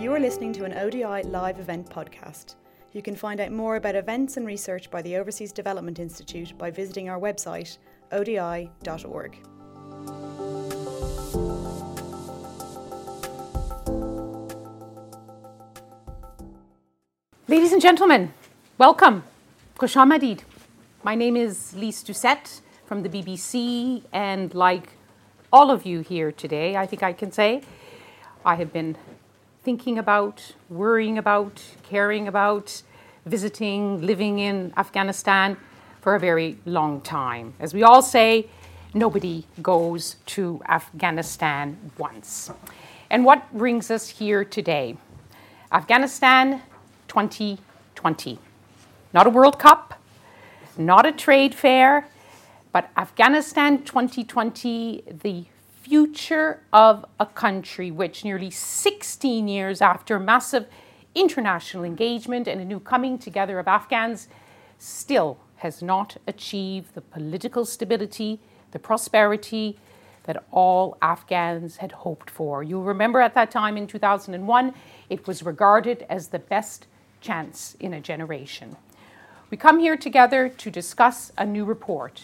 You are listening to an ODI live event podcast. You can find out more about events and research by the Overseas Development Institute by visiting our website, odi.org. Ladies and gentlemen, welcome. Khosh My name is Lyse Doucet from the BBC, and like all of you here today, I think I can say, I have been thinking about, worrying about, caring about, visiting, living in Afghanistan for a very long time. As we all say, nobody goes to Afghanistan once. And what brings us here today? Afghanistan 2020. Not a World Cup, not a trade fair, but Afghanistan 2020, the future of a country which, nearly 16 years after massive international engagement and a new coming together of Afghans, still has not achieved the political stability, the prosperity that all Afghans had hoped for. You'll remember at that time in 2001, it was regarded as the best chance in a generation. We come here together to discuss a new report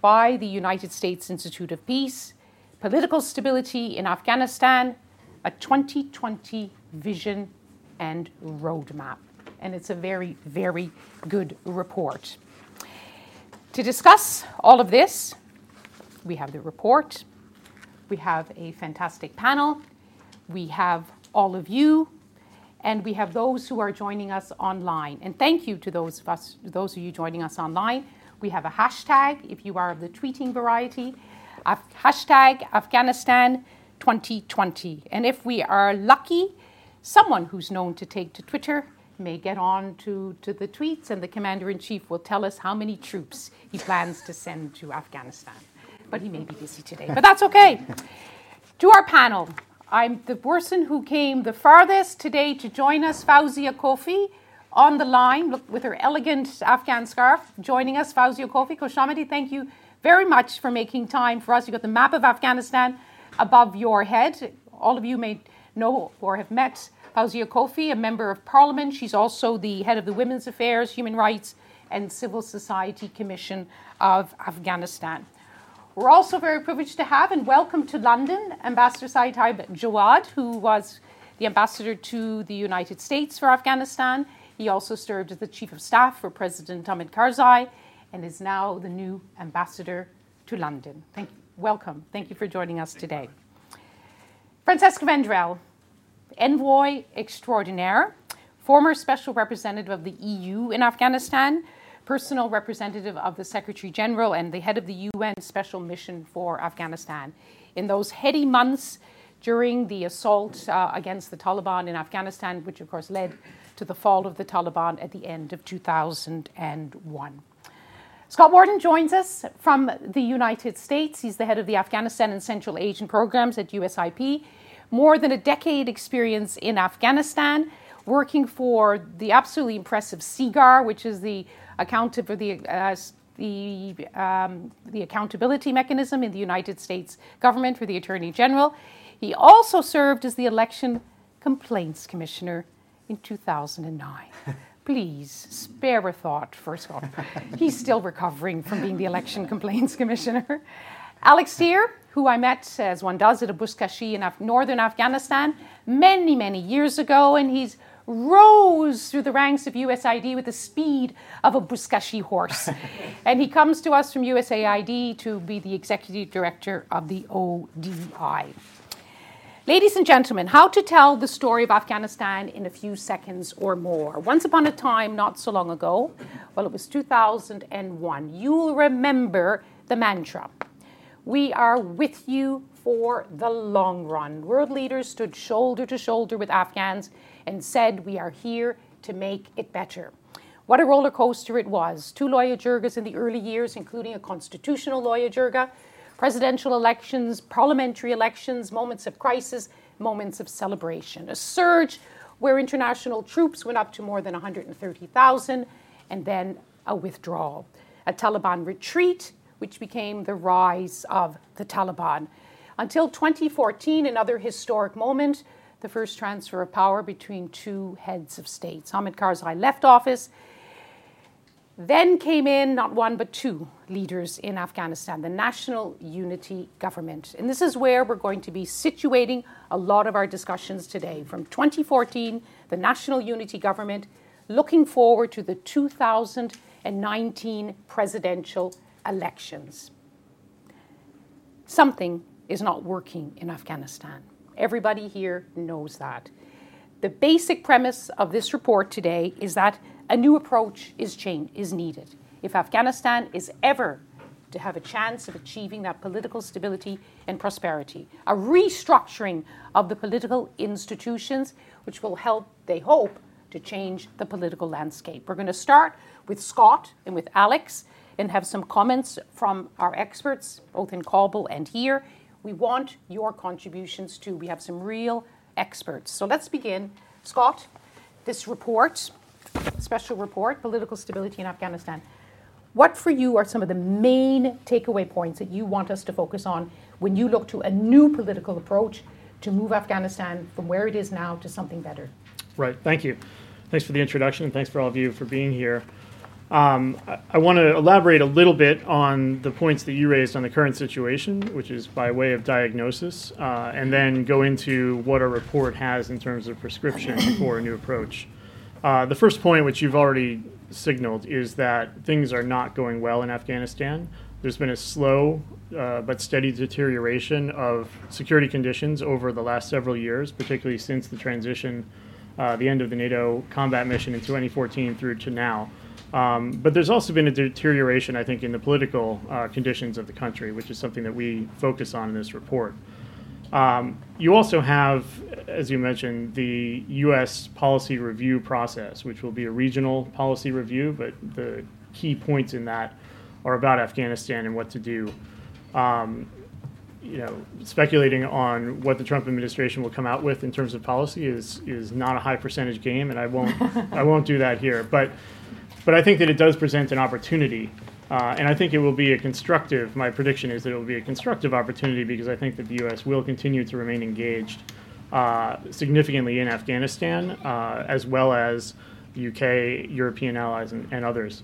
by the United States Institute of Peace Political Stability in Afghanistan, a 2020 vision and roadmap. And it's a very, very good report. To discuss all of this, we have the report, we have a fantastic panel, we have all of you, and we have those who are joining us online. And thank you to those of us, those of you joining us online. We have a hashtag if you are of the tweeting variety, Af- hashtag Afghanistan 2020. And if we are lucky, someone who's known to take to Twitter may get on to, to the tweets, and the commander in chief will tell us how many troops he plans to send to Afghanistan. But he may be busy today, but that's okay. to our panel, I'm the person who came the farthest today to join us, Fawzia Koofi, on the line with her elegant Afghan scarf, joining us. Fawzia Koofi, Koshamadi, thank you very much for making time for us. You've got the map of Afghanistan above your head. All of you may know or have met Fawzia Koofi, a member of parliament. She's also the head of the Women's Affairs, Human Rights, and Civil Society Commission of Afghanistan. We're also very privileged to have and welcome to London Ambassador Said Tayeb Jawad, who was the ambassador to the United States for Afghanistan. He also served as the chief of staff for President Hamid Karzai and is now the new ambassador to London. Thank you. Welcome. Thank you for joining us today. Francesca Vendrell, envoy extraordinaire, former special representative of the EU in Afghanistan, personal representative of the Secretary General, and the head of the UN Special Mission for Afghanistan. In those heady months during the assault uh, against the Taliban in Afghanistan, which of course led to the fall of the Taliban at the end of 2001. Scott Worden joins us from the United States. He's the head of the Afghanistan and Central Asian programs at USIP. More than a decade experience in Afghanistan, working for the absolutely impressive SIGAR, which is the for the uh, the, um, the accountability mechanism in the United States government for the Attorney General. He also served as the Election Complaints Commissioner in 2009. please spare a thought for Scott. He's still recovering from being the election complaints commissioner. Alex Thier, who I met, as one does, at a Buzkashi in Af- northern Afghanistan many, many years ago, and he's rose through the ranks of USAID with the speed of a Buzkashi horse. and he comes to us from USAID to be the executive director of the ODI. Ladies and gentlemen, how to tell the story of Afghanistan in a few seconds or more. Once upon a time, not so long ago, well, it was 2001, you'll remember the mantra We are with you for the long run. World leaders stood shoulder to shoulder with Afghans and said, We are here to make it better. What a roller coaster it was. Two Loya Jirgas in the early years, including a constitutional Loya Jirga presidential elections, parliamentary elections, moments of crisis, moments of celebration. A surge where international troops went up to more than 130,000, and then a withdrawal. A Taliban retreat, which became the rise of the Taliban. Until 2014, another historic moment, the first transfer of power between two heads of states. Hamid Karzai left office. Then came in not one but two leaders in Afghanistan, the National Unity Government. And this is where we're going to be situating a lot of our discussions today. From 2014, the National Unity Government, looking forward to the 2019 presidential elections. Something is not working in Afghanistan. Everybody here knows that. The basic premise of this report today is that a new approach is, is needed. If Afghanistan is ever to have a chance of achieving that political stability and prosperity, a restructuring of the political institutions, which will help, they hope, to change the political landscape. We're going to start with Scott and with Alex and have some comments from our experts, both in Kabul and here. We want your contributions too. We have some real experts. So let's begin. Scott, this report, special report, Political Stability in Afghanistan. What for you are some of the main takeaway points that you want us to focus on when you look to a new political approach to move Afghanistan from where it is now to something better? Right, thank you. Thanks for the introduction, and thanks for all of you for being here. Um, I, I want to elaborate a little bit on the points that you raised on the current situation, which is by way of diagnosis, uh, and then go into what our report has in terms of prescription for a new approach. Uh, the first point, which you've already signaled, is that things are not going well in Afghanistan. There's been a slow uh, but steady deterioration of security conditions over the last several years, particularly since the transition, uh, the end of the NATO combat mission in 2014 through to now. Um, but there's also been a deterioration, I think, in the political uh, conditions of the country, which is something that we focus on in this report. Um, you also have, as you mentioned, the U.S. policy review process, which will be a regional policy review, but the key points in that are about Afghanistan and what to do. Um, you know, speculating on what the Trump administration will come out with in terms of policy is is not a high percentage game, and I won't I won't do that here. But but I think that it does present an opportunity. Uh, and I think it will be a constructive, my prediction is that it will be a constructive opportunity because I think that the U.S. will continue to remain engaged uh, significantly in Afghanistan, uh, as well as UK, European allies, and, and, others.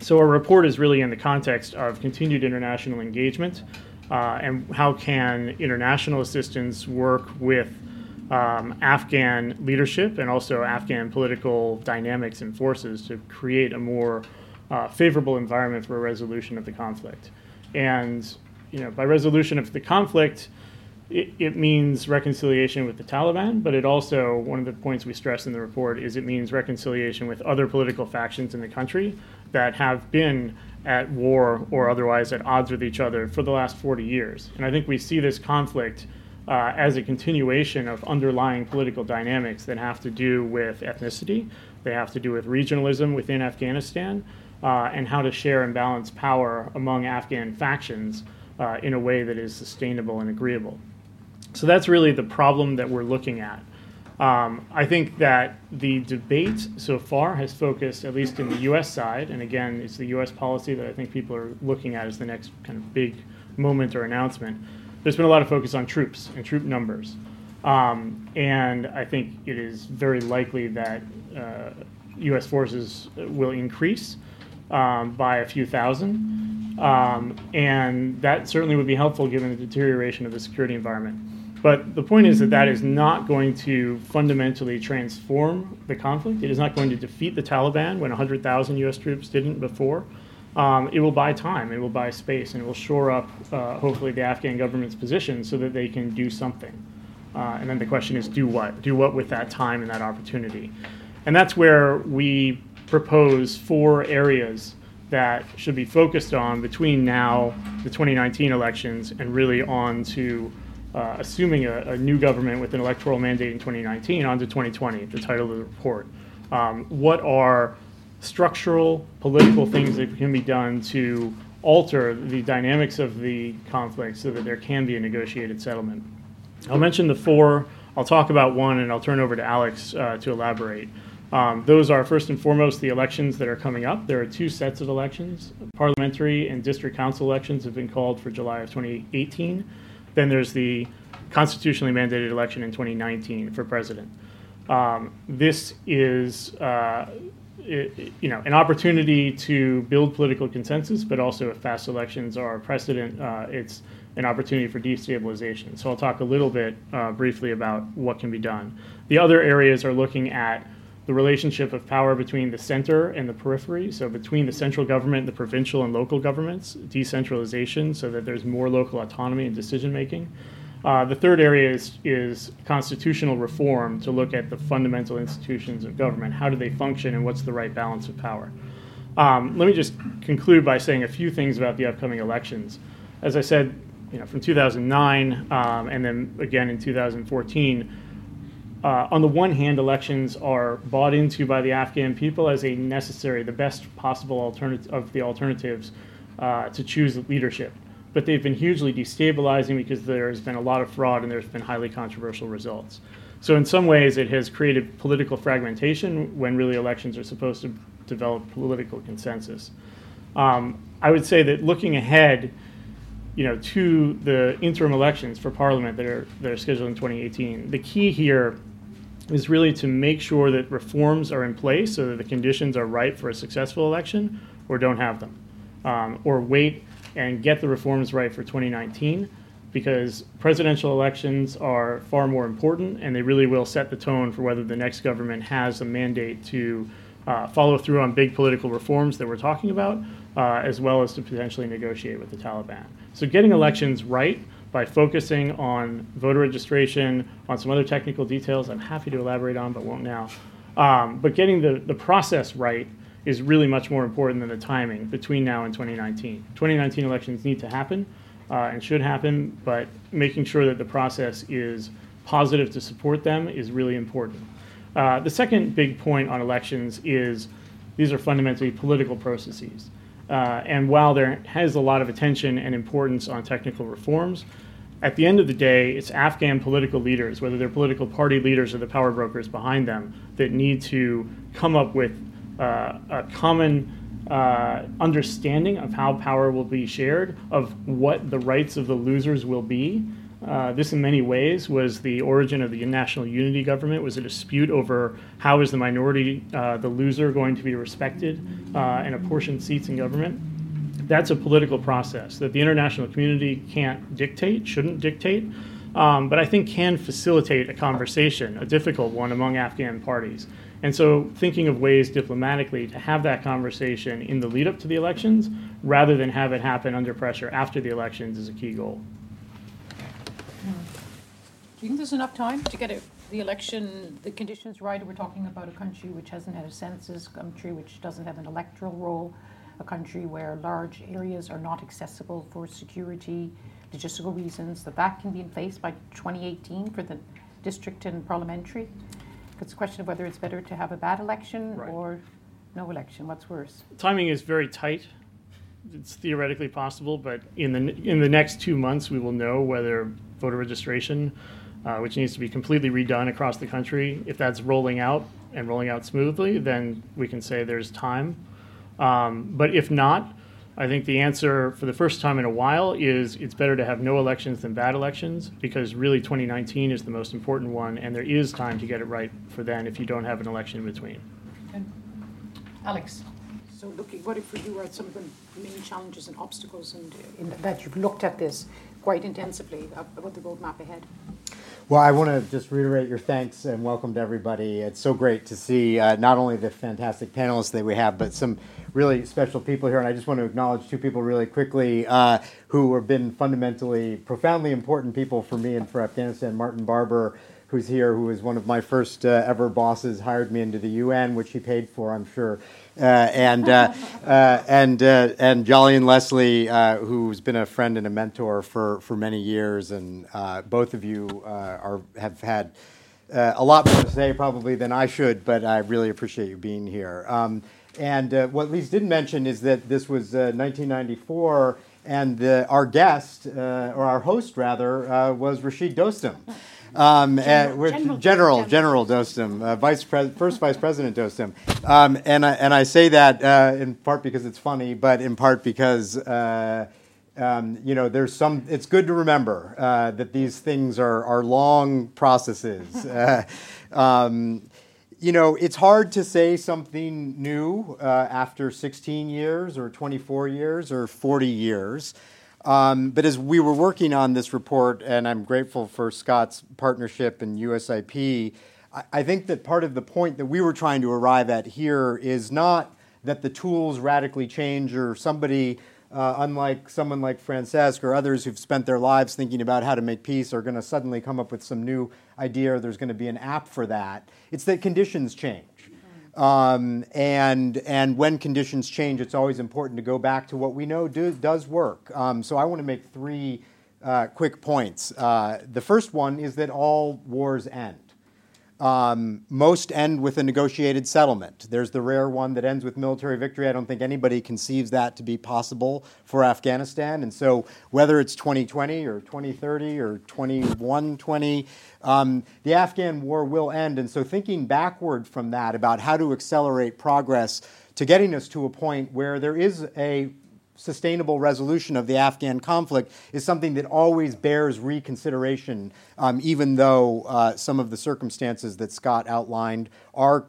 So our report is really in the context of continued international engagement uh, and how can international assistance work with um, Afghan leadership and also Afghan political dynamics and forces to create a more uh, favorable environment for a resolution of the conflict. And you know, by resolution of the conflict, it, it, means reconciliation with the Taliban, but it also, one of the points we stress in the report is it means reconciliation with other political factions in the country that have been at war or otherwise at odds with each other for the last 40 years. And I think we see this conflict uh, as a continuation of underlying political dynamics that have to do with ethnicity, they have to do with regionalism within Afghanistan, uh, and how to share and balance power among Afghan factions uh, in a way that is sustainable and agreeable. So that's really the problem that we're looking at. Um, I think that the debate so far has focused, at least in the U.S. side, and again, it's the U.S. policy that I think people are looking at as the next kind of big moment or announcement there's been a lot of focus on troops and troop numbers. Um, and I think it is very likely that uh, U.S. forces will increase um, by a few thousand. Um, and that certainly would be helpful given the deterioration of the security environment. But the point is that that is not going to fundamentally transform the conflict. It is not going to defeat the Taliban when 100,000 U.S. troops didn't before um, it will buy time, it will buy space, and it will shore up, uh, hopefully, the Afghan government's position so that they can do something. Uh, and then the question is, do what? Do what with that time and that opportunity? And that's where we propose four areas that should be focused on between now, the 2019 elections, and really on to uh, assuming a, a, new government with an electoral mandate in 2019 on to 2020, the title of the report. Um, what are structural political things that can be done to alter the dynamics of the conflict so that there can be a negotiated settlement. I'll mention the four. I'll talk about one and I'll turn over to Alex uh, to elaborate. Um, those are first and foremost the elections that are coming up. There are two sets of elections. Parliamentary and district council elections have been called for July of 2018. Then there's the constitutionally mandated election in 2019 for president. Um, this is uh, it, you know, an opportunity to build political consensus, but also if fast elections are precedent, uh, it's an opportunity for destabilization. So I'll talk a little bit uh, briefly about what can be done. The other areas are looking at the relationship of power between the center and the periphery, so between the central government, the provincial and local governments, decentralization so that there's more local autonomy and decision making. Uh, the third area is, is constitutional reform to look at the fundamental institutions of government. How do they function and what's the right balance of power? Um, let me just conclude by saying a few things about the upcoming elections. As I said, you know, from 2009 um, and then again in 2014, uh, on the one hand, elections are bought into by the Afghan people as a necessary, the best possible alternative of the alternatives uh, to choose leadership but they've been hugely destabilizing because there's been a lot of fraud and there's been highly controversial results. So, in some ways, it has created political fragmentation when really elections are supposed to develop political consensus. Um, I would say that looking ahead, you know, to the interim elections for Parliament that are that are scheduled in 2018, the key here is really to make sure that reforms are in place so that the conditions are right for a successful election, or don't have them, um, or wait and get the reforms right for 2019 because presidential elections are far more important and they really will set the tone for whether the next government has a mandate to uh, follow through on big political reforms that we're talking about, uh, as well as to potentially negotiate with the Taliban. So, getting elections right by focusing on voter registration, on some other technical details I'm happy to elaborate on but won't now. Um, but getting the, the process right is really much more important than the timing between now and 2019. 2019 elections need to happen uh, and should happen, but making sure that the process is positive to support them is really important. Uh, the second big point on elections is these are fundamentally political processes. Uh, and while there has a lot of attention and importance on technical reforms, at the end of the day, it's Afghan political leaders, whether they're political party leaders or the power brokers behind them, that need to come up with uh, a common uh, understanding of how power will be shared, of what the rights of the losers will be. Uh, this, in many ways, was the origin of the national unity government. Was a dispute over how is the minority, uh, the loser, going to be respected uh, and apportioned seats in government. That's a political process that the international community can't dictate, shouldn't dictate, um, but I think can facilitate a conversation, a difficult one among Afghan parties. And so, thinking of ways diplomatically to have that conversation in the lead up to the elections rather than have it happen under pressure after the elections is a key goal. Do you think there's enough time to get the election, the conditions right? We're talking about a country which hasn't had a census, a country which doesn't have an electoral roll, a country where large areas are not accessible for security, logistical reasons, that that can be in place by 2018 for the district and parliamentary. It's a question of whether it's better to have a bad election Right. or no election. What's worse? Timing is very tight. It's theoretically possible, but in the in the next two months, we will know whether voter registration, uh, which needs to be completely redone across the country, if that's rolling out and rolling out smoothly, then we can say there's time. Um, but if not, I think the answer for the first time in a while is it's better to have no elections than bad elections because really 2019 is the most important one, and there is time to get it right for then if you don't have an election in between. Alex? So looking, what if we do are some of the main challenges and obstacles and in that you've looked at this quite intensively about the roadmap ahead? Well, I want to just reiterate your thanks and welcome to everybody. It's so great to see uh, not only the fantastic panelists that we have, but some really special people here. And I just want to acknowledge two people really quickly uh, who have been fundamentally, profoundly important people for me and for Afghanistan. Martin Barber, who's here, who was one of my first uh, ever bosses, hired me into the UN, which he paid for, I'm sure. Uh, and uh, uh, and uh, and Jolyon Leslie, uh, who's been a friend and a mentor for, for many years, and uh, both of you uh, are have had uh, a lot more to say probably than I should, but I really appreciate you being here. Um, and uh, what Lyse didn't mention is that this was uh, 1994, and the, our guest uh, or our host rather uh, was Rashid Dostum. Um, General- uh, with- General- General, General Dostum, uh, Vice Pres- first Vice President Dostum, um, and I, and I say that uh, in part because it's funny, but in part because uh, um, you know, there's some. It's good to remember uh, that these things are are long processes. uh, um, you know, it's hard to say something new uh, after 16 years or 24 years or 40 years. Um, but as we were working on this report, and I'm grateful for Scott's partnership and USIP, I, I think that part of the point that we were trying to arrive at here is not that the tools radically change or somebody uh, unlike someone like Francesc or others who've spent their lives thinking about how to make peace are going to suddenly come up with some new idea or there's going to be an app for that. It's that conditions change. Um, and, and when conditions change, it's always important to go back to what we know do, does work. Um, so I want to make three uh, quick points. Uh, the first one is that all wars end. Um, most end with a negotiated settlement. There's the rare one that ends with military victory. I don't think anybody conceives that to be possible for Afghanistan. And so, whether it's 2020 or 2030 or 2120, um, the Afghan war will end. And so, thinking backward from that about how to accelerate progress to getting us to a point where there is a sustainable resolution of the Afghan conflict is something that always bears reconsideration, um, even though uh, some of the circumstances that Scott outlined are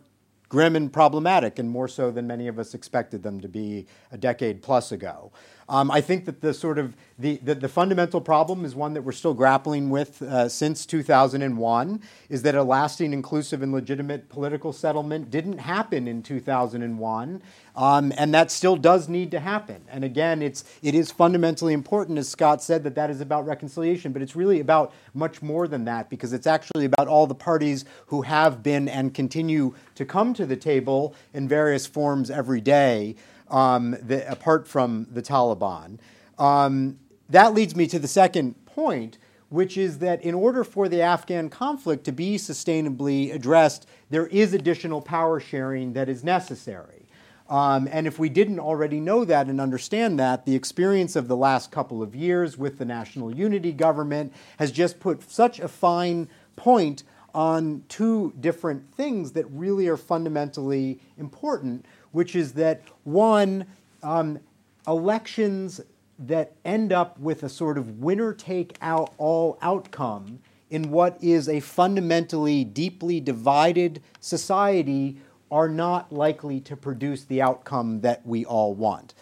grim and problematic, and more so than many of us expected them to be a decade plus ago. Um, I think that the sort of the, the, the, fundamental problem is one that we're still grappling with uh, since 2001 is that a lasting, inclusive, and legitimate political settlement didn't happen in 2001, um, and that still does need to happen. And again, it's it is fundamentally important, as Scott said, that that is about reconciliation, but it's really about much more than that because it's actually about all the parties who have been and continue to come to the table in various forms every day um, the, apart from the Taliban. Um, that leads me to the second point, which is that in order for the Afghan conflict to be sustainably addressed, there is additional power sharing that is necessary. Um, and if we didn't already know that and understand that, the experience of the last couple of years with the national unity government has just put such a fine point on two different things that really are fundamentally important, which is that one, um, elections that end up with a sort of winner take out all outcome in what is a fundamentally deeply divided society are not likely to produce the outcome that we all want.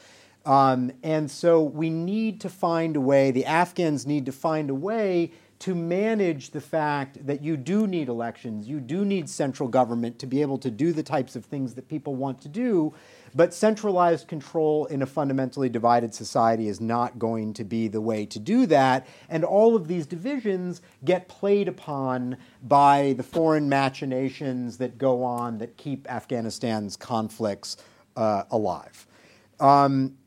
Um, and so we need to find a way, the Afghans need to find a way to manage the fact that you do need elections, you do need central government to be able to do the types of things that people want to do, but centralized control in a fundamentally divided society is not going to be the way to do that. And all of these divisions get played upon by the foreign machinations that go on that keep Afghanistan's conflicts uh, alive. Um,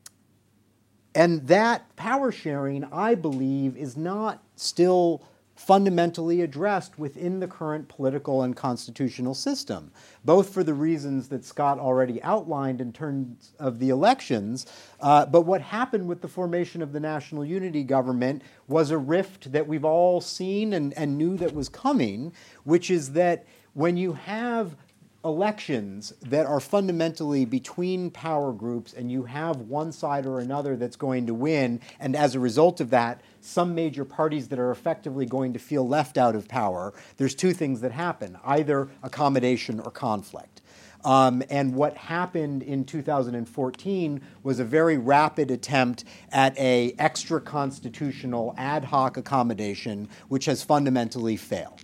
and that power sharing, I believe, is not still fundamentally addressed within the current political and constitutional system, both for the reasons that Scott already outlined in terms of the elections. Uh, but what happened with the formation of the national unity government was a rift that we've all seen and, and knew that was coming, which is that when you have elections that are fundamentally between power groups and you have one side or another that's going to win, and as a result of that, some major parties that are effectively going to feel left out of power, there's two things that happen either accommodation or conflict. Um, and what happened in 2014 was a very rapid attempt at a extra constitutional ad hoc accommodation, which has fundamentally failed.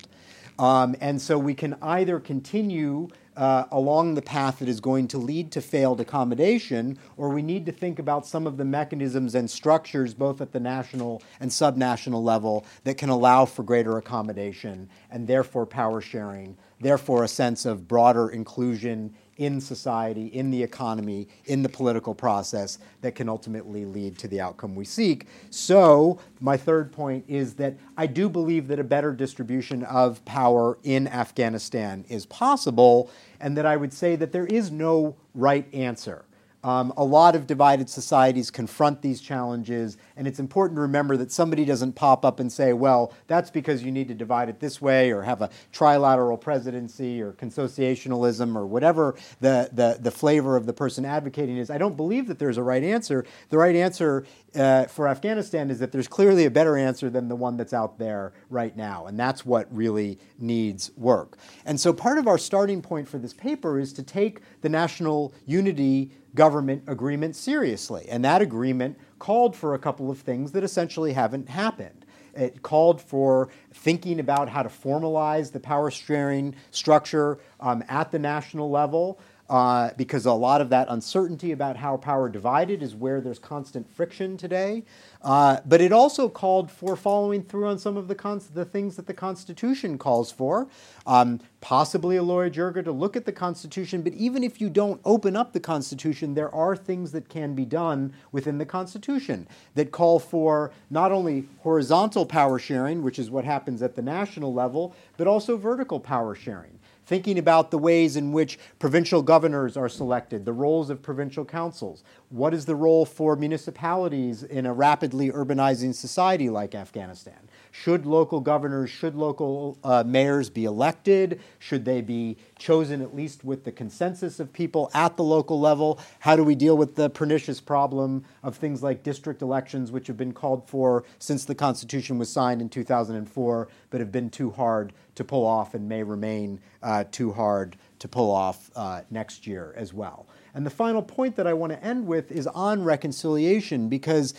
Um, and so we can either continue uh, along the path that is going to lead to failed accommodation, or we need to think about some of the mechanisms and structures, both at the national and subnational level, that can allow for greater accommodation and therefore power sharing, therefore a sense of broader inclusion in society, in the economy, in the political process that can ultimately lead to the outcome we seek. So, my third point is that I do believe that a better distribution of power in Afghanistan is possible, and that I would say that there is no right answer. Um, a lot of divided societies confront these challenges, and it's important to remember that somebody doesn't pop up and say, well, that's because you need to divide it this way, or have a trilateral presidency, or consociationalism, or whatever the, the, the flavor of the person advocating is. I don't believe that there's a right answer. The right answer uh, for Afghanistan is that there's clearly a better answer than the one that's out there right now, and that's what really needs work. And so part of our starting point for this paper is to take the national unity government agreement seriously. And that agreement called for a couple of things that essentially haven't happened. It called for thinking about how to formalize the power sharing structure um, at the national level. Uh, because a lot of that uncertainty about how power divided is where there's constant friction today. Uh, but it also called for following through on some of the, cons- the things that the Constitution calls for. Um, possibly a Loya Jirga to look at the Constitution, but even if you don't open up the Constitution, there are things that can be done within the Constitution that call for not only horizontal power sharing, which is what happens at the national level, but also vertical power sharing thinking about the ways in which provincial governors are selected, the roles of provincial councils. What is the role for municipalities in a rapidly urbanizing society like Afghanistan? Should local governors, should local uh, mayors be elected? Should they be chosen at least with the consensus of people at the local level? How do we deal with the pernicious problem of things like district elections, which have been called for since the Constitution was signed in 2004, but have been too hard to pull off and may remain uh, too hard to pull off uh, next year as well? And the final point that I want to end with is on reconciliation because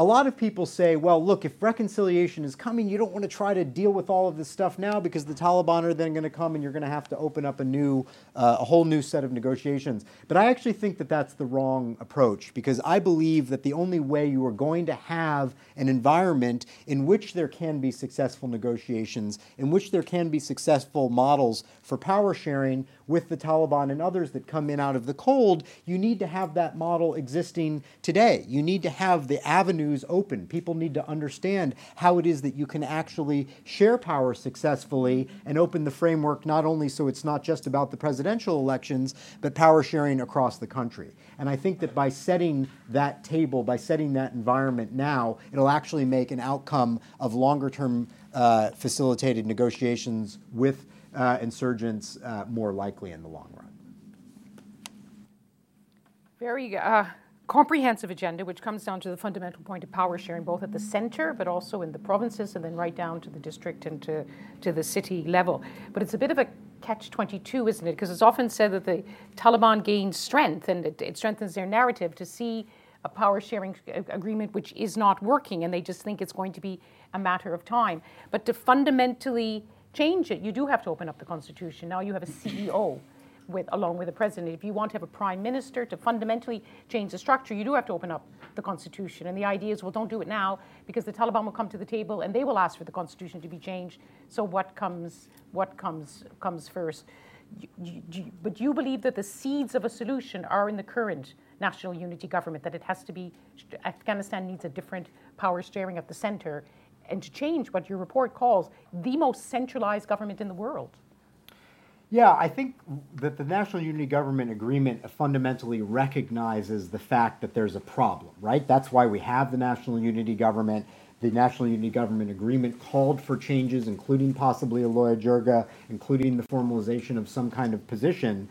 a lot of people say, well, look, if reconciliation is coming, you don't want to try to deal with all of this stuff now because the Taliban are then going to come and you're going to have to open up a new, uh, a whole new set of negotiations. But I actually think that that's the wrong approach because I believe that the only way you are going to have an environment in which there can be successful negotiations, in which there can be successful models for power sharing with the Taliban and others that come in out of the cold, you need to have that model existing today. You need to have the avenues open. People need to understand how it is that you can actually share power successfully and open the framework not only so it's not just about the presidential elections, but power sharing across the country. And I think that by setting that table, by setting that environment now, it'll actually make an outcome of longer term uh, facilitated negotiations with uh, insurgents uh, more likely in the long run. Very uh, comprehensive agenda, which comes down to the fundamental point of power sharing, both at the center, but also in the provinces, and then right down to the district and to, to the city level. But it's a bit of a catch 22, isn't it? Because it's often said that the Taliban gains strength and it, it strengthens their narrative to see a power sharing agreement which is not working, and they just think it's going to be a matter of time. But to fundamentally change it, you do have to open up the Constitution. Now you have a CEO with, along with the president. If you want to have a prime minister to fundamentally change the structure, you do have to open up the Constitution. And the idea is, well, don't do it now because the Taliban will come to the table and they will ask for the Constitution to be changed. So what comes, what comes, comes first? You, you, but you believe that the seeds of a solution are in the current national unity government, that it has to be, Afghanistan needs a different power sharing at the center and to change what your report calls the most centralized government in the world. Yeah, I think that the National Unity Government Agreement fundamentally recognizes the fact that there's a problem, right? That's why we have the National Unity Government. The National Unity Government Agreement called for changes, including possibly a Loya Jirga, including the formalization of some kind of position.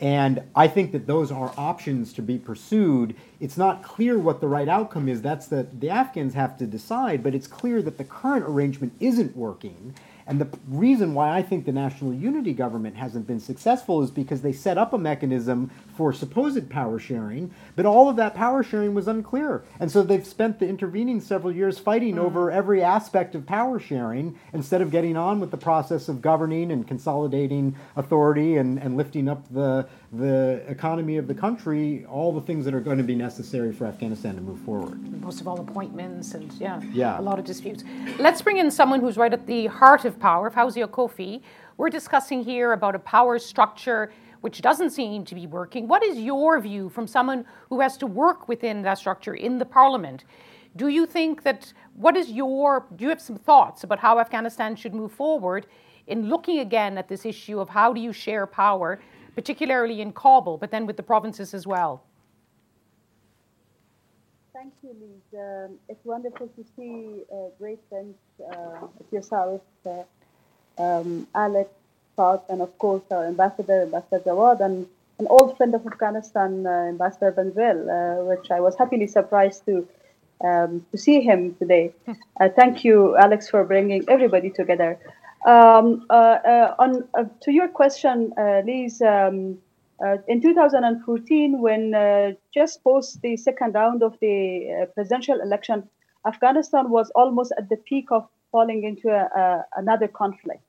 And I think that those are options to be pursued. It's not clear what the right outcome is. That's that the Afghans have to decide, but it's clear that the current arrangement isn't working. And the reason why I think the national unity government hasn't been successful is because they set up a mechanism for supposed power sharing, but all of that power sharing was unclear. And so they've spent the intervening several years fighting mm. over every aspect of power sharing instead of getting on with the process of governing and consolidating authority and, and lifting up the, the economy of the country, all the things that are going to be necessary for Afghanistan to move forward. Most of all, appointments and, yeah, yeah. a lot of disputes. Let's bring in someone who's right at the heart of power, Fawzia Koofi. We're discussing here about a power structure which doesn't seem to be working. What is your view from someone who has to work within that structure in the parliament? Do you think that, what is your, do you have some thoughts about how Afghanistan should move forward in looking again at this issue of how do you share power, particularly in Kabul, but then with the provinces as well? thank you, Liz. Um, it's wonderful to see uh, great friends uh, yourself, uh, um, Alex, Scott, and of course our ambassador, Ambassador Jawad, and an old friend of Afghanistan, uh, Ambassador Benzel, uh, which I was happily surprised to um, to see him today. Uh, thank you, Alex, for bringing everybody together. Um, on to your question, Liz. Um, uh, in 2014, when uh, just post the second round of the uh, presidential election, Afghanistan was almost at the peak of falling into a, a, another conflict.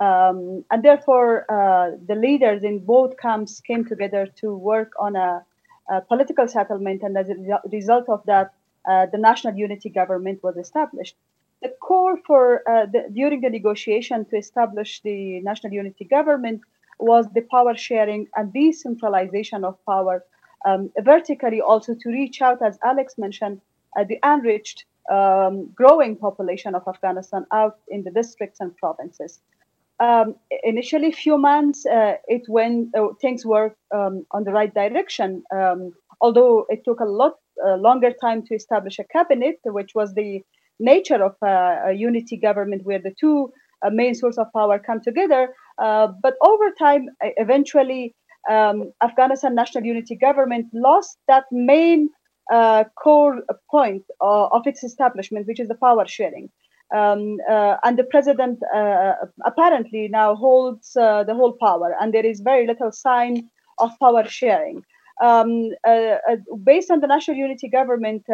Um, and therefore, uh, the leaders in both camps came together to work on a, a political settlement. And as a result of that, uh, the national unity government was established. The core for uh, the, during the negotiation to establish the national unity government was the power sharing and decentralization of power um, vertically also to reach out, as Alex mentioned, uh, the enriched um, growing population of Afghanistan out in the districts and provinces. Um, initially, few months, uh, it went uh, things were um, on the right direction. Um, although it took a lot uh, longer time to establish a cabinet, which was the nature of uh, a unity government, where the two uh, main source of power come together. Uh, but over time, eventually, um, Afghanistan National Unity Government lost that main uh, core point uh, of its establishment, which is the power sharing. Um, uh, and the president apparently now holds the whole power, and there is very little sign of power sharing. Um, based on the national unity government,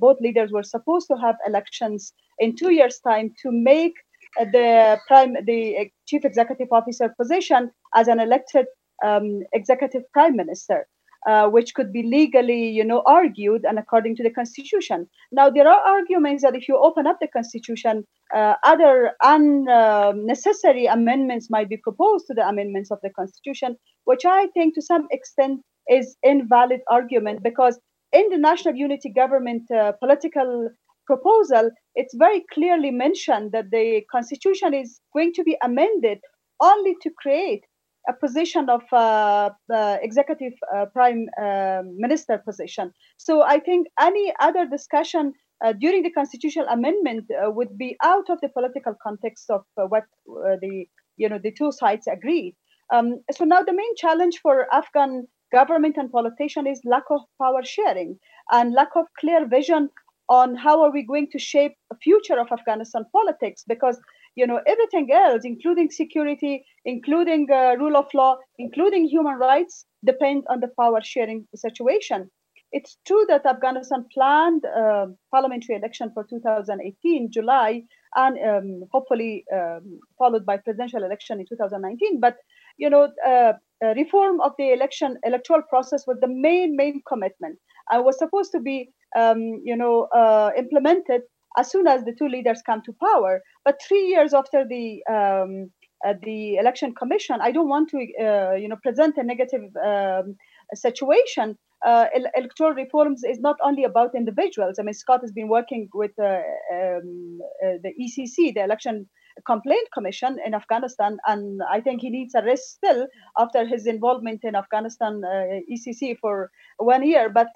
both leaders were supposed to have elections in two years' time to make the prime, the chief executive officer position as an elected um, executive prime minister. Uh, which could be legally, you know, argued and according to the constitution. Now, there are arguments that if you open up the constitution, uh, other unnecessary amendments might be proposed to the amendments of the constitution, which I think to some extent is invalid argument because in the national unity government uh, political proposal, it's very clearly mentioned that the constitution is going to be amended only to create a position of uh, uh, executive uh, prime uh, minister position. So I think any other discussion uh, during the constitutional amendment uh, would be out of the political context of what the you know the two sides agreed. Um, so now the main challenge for Afghan government and politician is lack of power sharing and lack of clear vision on how are we going to shape a future of Afghanistan politics because you know everything else including security including uh, rule of law including human rights depend on the power sharing situation. It's true that afghanistan planned uh, parliamentary election for 2018 july and um, hopefully um, followed by presidential election in 2019 but you know uh, reform of the election electoral process was the main main commitment i was supposed to be um, you know, uh, implemented as soon as the two leaders come to power. But three years after the um, uh, the election commission, I don't want to, uh, you know, present a negative um, situation. Uh, electoral reforms is not only about individuals. I mean, Scott has been working with uh, um, uh, the ECC, the Election Complaint Commission in Afghanistan, and I think he needs a rest still after his involvement in Afghanistan ECC for one year. But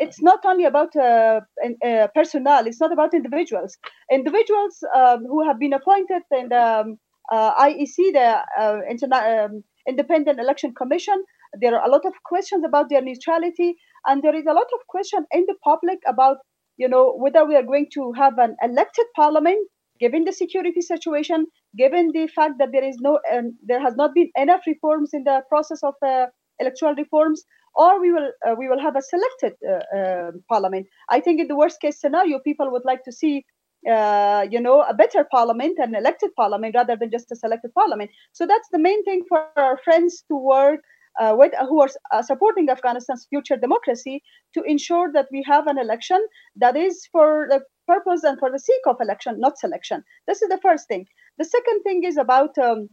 it's not only about uh, uh, personnel, it's not about individuals. Individuals um, who have been appointed in the um, uh, IEC, the uh, Interna- um, Independent Election Commission, there are a lot of questions about their neutrality, and there is a lot of question in the public about, you know, whether we are going to have an elected parliament given the security situation, given the fact that there is no, um, there has not been enough reforms in the process of uh, electoral reforms, or we will uh, we will have a selected uh, um, parliament. I think in the worst case scenario, people would like to see uh, you know a better parliament an elected parliament rather than just a selected parliament. So that's the main thing for our friends to work. Uh, with, uh, who are uh, supporting Afghanistan's future democracy to ensure that we have an election that is for the purpose and for the sake of election, not selection. This is the first thing. The second thing is about um,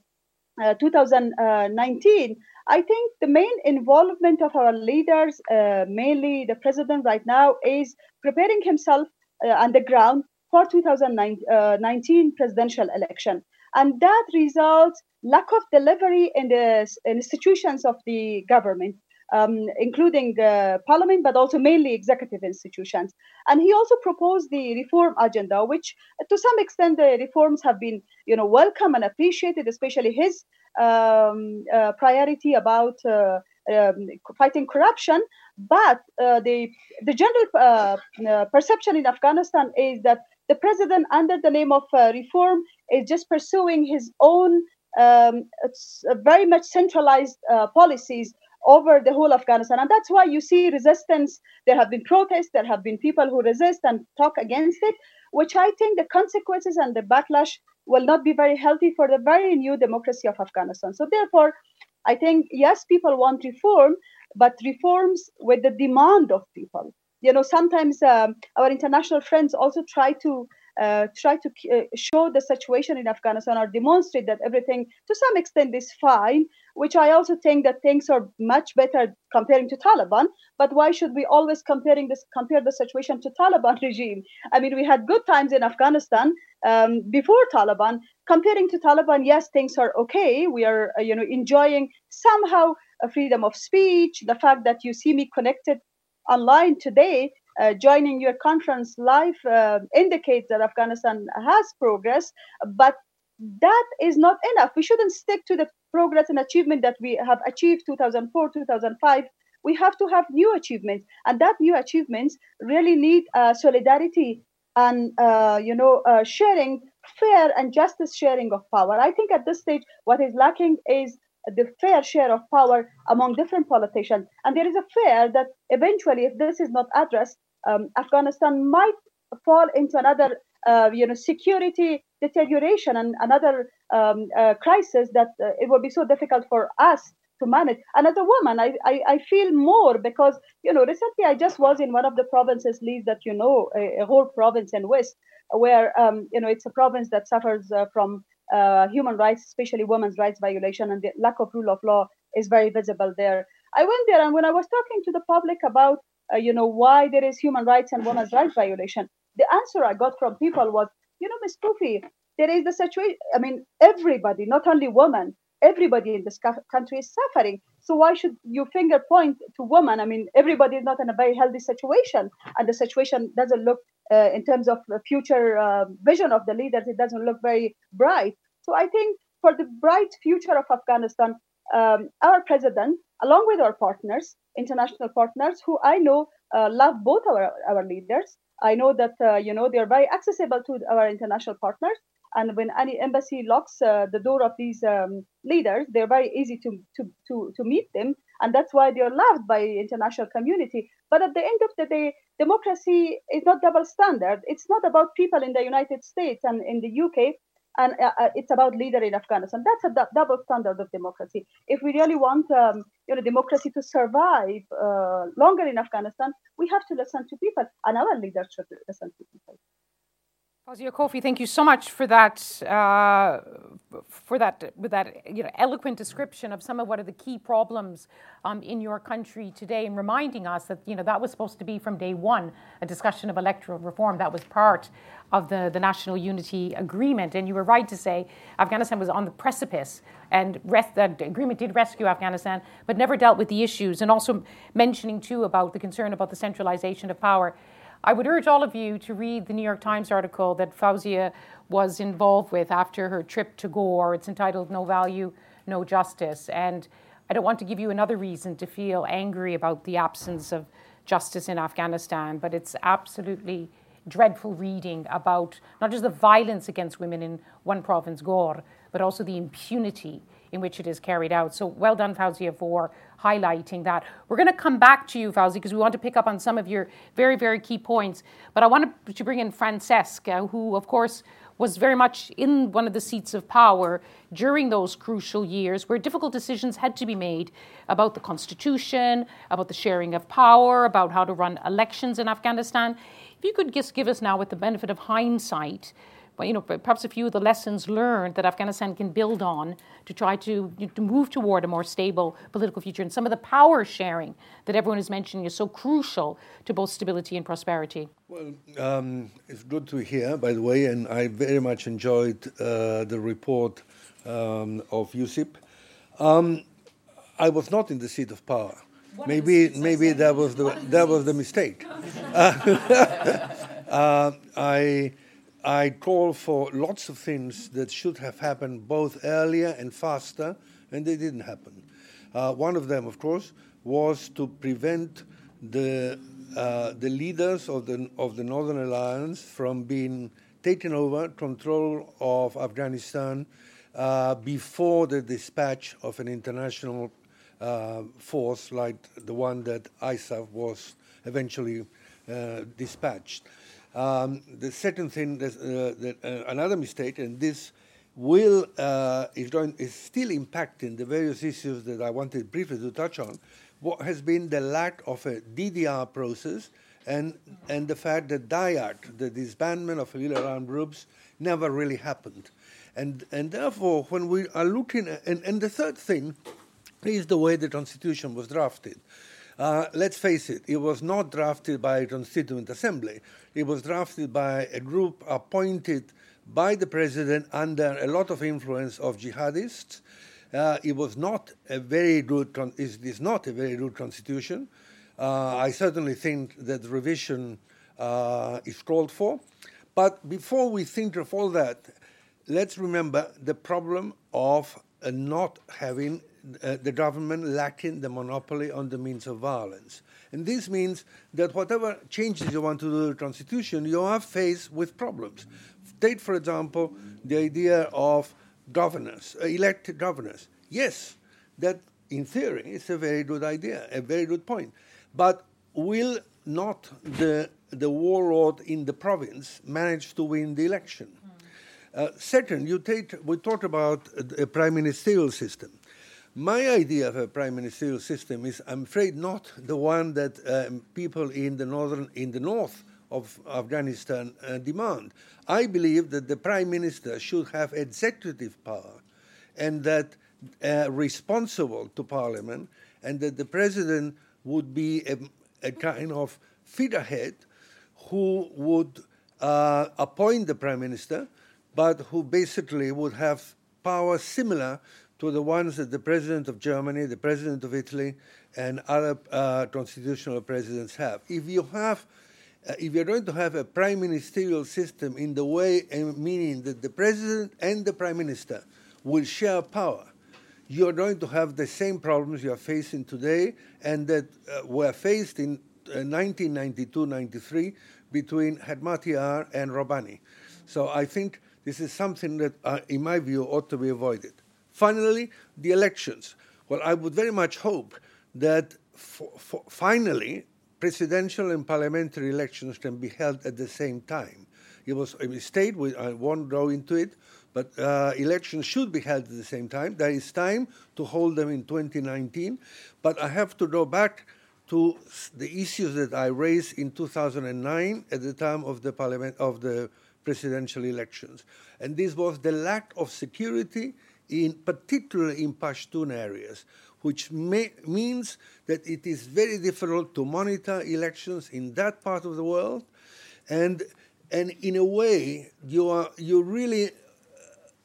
2019. I think the main involvement of our leaders, uh, mainly the president right now, is preparing himself uh, on the ground for 2019 uh, presidential election. And that results lack of delivery in the institutions of the government. um, including parliament, but also mainly executive institutions. And he also proposed the reform agenda, which to some extent the reforms have been, you know, welcome and appreciated, especially his um, uh, priority about uh, um, fighting corruption. But uh, the the general uh, uh, perception in Afghanistan is that the president, under the name of reform, is just pursuing his own um, very much centralized policies over the whole Afghanistan. And that's why you see resistance. There have been protests, there have been people who resist and talk against it, which I think the consequences and the backlash will not be very healthy for the very new democracy of Afghanistan. So, therefore, I think, yes, people want reform, but reforms with the demand of people. You know, sometimes um, our international friends also try to uh, try to uh, show the situation in Afghanistan or demonstrate that everything to some extent is fine, which I also think that things are much better comparing to Taliban. But why should we always comparing this compare the situation to Taliban regime? I mean, we had good times in Afghanistan um, before Taliban. Comparing to Taliban, yes, things are okay. We are, uh, you know, enjoying somehow a freedom of speech. The fact that you see me connected online today uh, joining your conference live uh, indicates that Afghanistan has progress, but that is not enough. We shouldn't stick to the progress and achievement that we have achieved 2004, 2005. We have to have new achievements, and that new achievements really need uh, solidarity and uh, you know uh, sharing, fair and justice sharing of power. I think at this stage, what is lacking is the fair share of power among different politicians, and there is a fear that eventually, if this is not addressed, um, Afghanistan might fall into another, uh, you know, security deterioration and another um, uh, crisis that uh, it will be so difficult for us to manage. And as a woman, I, I, I, feel more because, you know, recently I just was in one of the provinces, Lyse, that you know, a, a whole province in West, where, um, you know, it's a province that suffers uh, from uh, human rights, especially women's rights violation, and the lack of rule of law is very visible there. I went there, and when I was talking to the public about uh, you know, why there is human rights and women's rights violation. The answer I got from people was, you know, Ms. Koofi, there is the situation. I mean, everybody, not only women, everybody in this country is suffering. So why should you finger point to women? I mean, everybody is not in a very healthy situation, and the situation doesn't look, uh, in terms of the future uh, vision of the leaders, it doesn't look very bright. So I think for the bright future of Afghanistan, um, our president, along with our partners, international partners, who I know uh, love both our, our leaders. I know that uh, you know they are very accessible to our international partners, and when any embassy locks uh, the door of these um, leaders, they're very easy to, to to to meet them, and that's why they are loved by international community. But at the end of the day, democracy is not double standard. It's not about people in the United States and in the UK and uh, uh, it's about leader in Afghanistan. That's a d- double standard of democracy. If we really want, um, you know, democracy to survive uh, longer in Afghanistan, we have to listen to people, and our leaders should listen to people. Fawzia Koofi, thank you so much for that, uh, for that, with that you know, eloquent description of some of what are the key problems um, in your country today, and reminding us that you know that was supposed to be from day one a discussion of electoral reform that was part of the, the National Unity Agreement. And you were right to say Afghanistan was on the precipice, and rest, that agreement did rescue Afghanistan, but never dealt with the issues. And also mentioning too about the concern about the centralization of power I would urge all of you to read the New York Times article that Fawzia was involved with after her trip to Ghor. It's entitled No Value, No Justice. And I don't want to give you another reason to feel angry about the absence of justice in Afghanistan, but it's absolutely dreadful reading about not just the violence against women in one province, Ghor, but also the impunity in which it is carried out. So well done, Fawzia, for highlighting that. We're going to come back to you, Fawzi, because we want to pick up on some of your very, very key points. But I wanted to bring in Francesca, who, of course, was very much in one of the seats of power during those crucial years where difficult decisions had to be made about the constitution, about the sharing of power, about how to run elections in Afghanistan. If you could just give us now, with the benefit of hindsight, you know, perhaps a few of the lessons learned that Afghanistan can build on to try to, to move toward a more stable political future. And some of the power sharing that everyone is mentioning is so crucial to both stability and prosperity. Well, um, it's good to hear, by the way, and I very much enjoyed uh, the report um, of USIP. Um, I was not in the seat of power. maybe maybe that was the that was the mistake. uh, I I call for lots of things that should have happened both earlier and faster, and they didn't happen. Uh, one of them, of course, was to prevent the uh, the leaders of the of the Northern Alliance from being taken over control of Afghanistan uh, before the dispatch of an international uh, force like the one that ISAF was eventually uh, dispatched. Um, the second thing, uh, that uh, another mistake, and this will is, going, is still impacting the various issues that I wanted briefly to touch on, what has been the lack of a DDR process and, and the fact that DIAG, the disbandment of illegal armed groups, never really happened. And, and therefore, when we are looking at, and, and the third thing is the way the Constitution was drafted. Uh, let's face it, it was not drafted by a Constituent Assembly. It was drafted by a group appointed by the President under a lot of influence of jihadists. Uh, it was not a very good, con- it is not a very good constitution. Uh, I certainly think that revision uh, is called for. But before we think of all that, let's remember the problem of not having uh, the government lacking the monopoly on the means of violence. And this means that whatever changes you want to do to the constitution, you are faced with problems. Take, for example, the idea of governors, uh, elected governors. Yes, that in theory is a very good idea, a very good point. But will not the, the warlord in the province manage to win the election? Mm. Uh, second, you take, we talked about a prime ministerial system. My idea of a prime ministerial system is, I'm afraid, not the one that um, people in the northern, in the north of Afghanistan uh, demand. I believe that the prime minister should have executive power, and that uh, responsible to parliament, and that the president would be a, a kind of figurehead who would uh, appoint the prime minister, but who basically would have power similar to the ones that the president of Germany, the president of Italy, and other uh, constitutional presidents have. If you have uh, if you're going to have a prime ministerial system in the way, uh, meaning that the president and the prime minister will share power, you're going to have the same problems you are facing today and that uh, were faced in 1992-93 uh, between Hekmatyar and Rabbani. So I think this is something that, uh, in my view, ought to be avoided. Finally, the elections. Well, I would very much hope that finally presidential and parliamentary elections can be held at the same time. It was a mistake, I won't go into it, but uh, elections should be held at the same time. There is time to hold them in 2019, but I have to go back to the issues that I raised in 2009 at the time of the parliament of the presidential elections, and this was the lack of security in particularly in Pashtun areas, which may, means that it is very difficult to monitor elections in that part of the world, and and in a way you are you really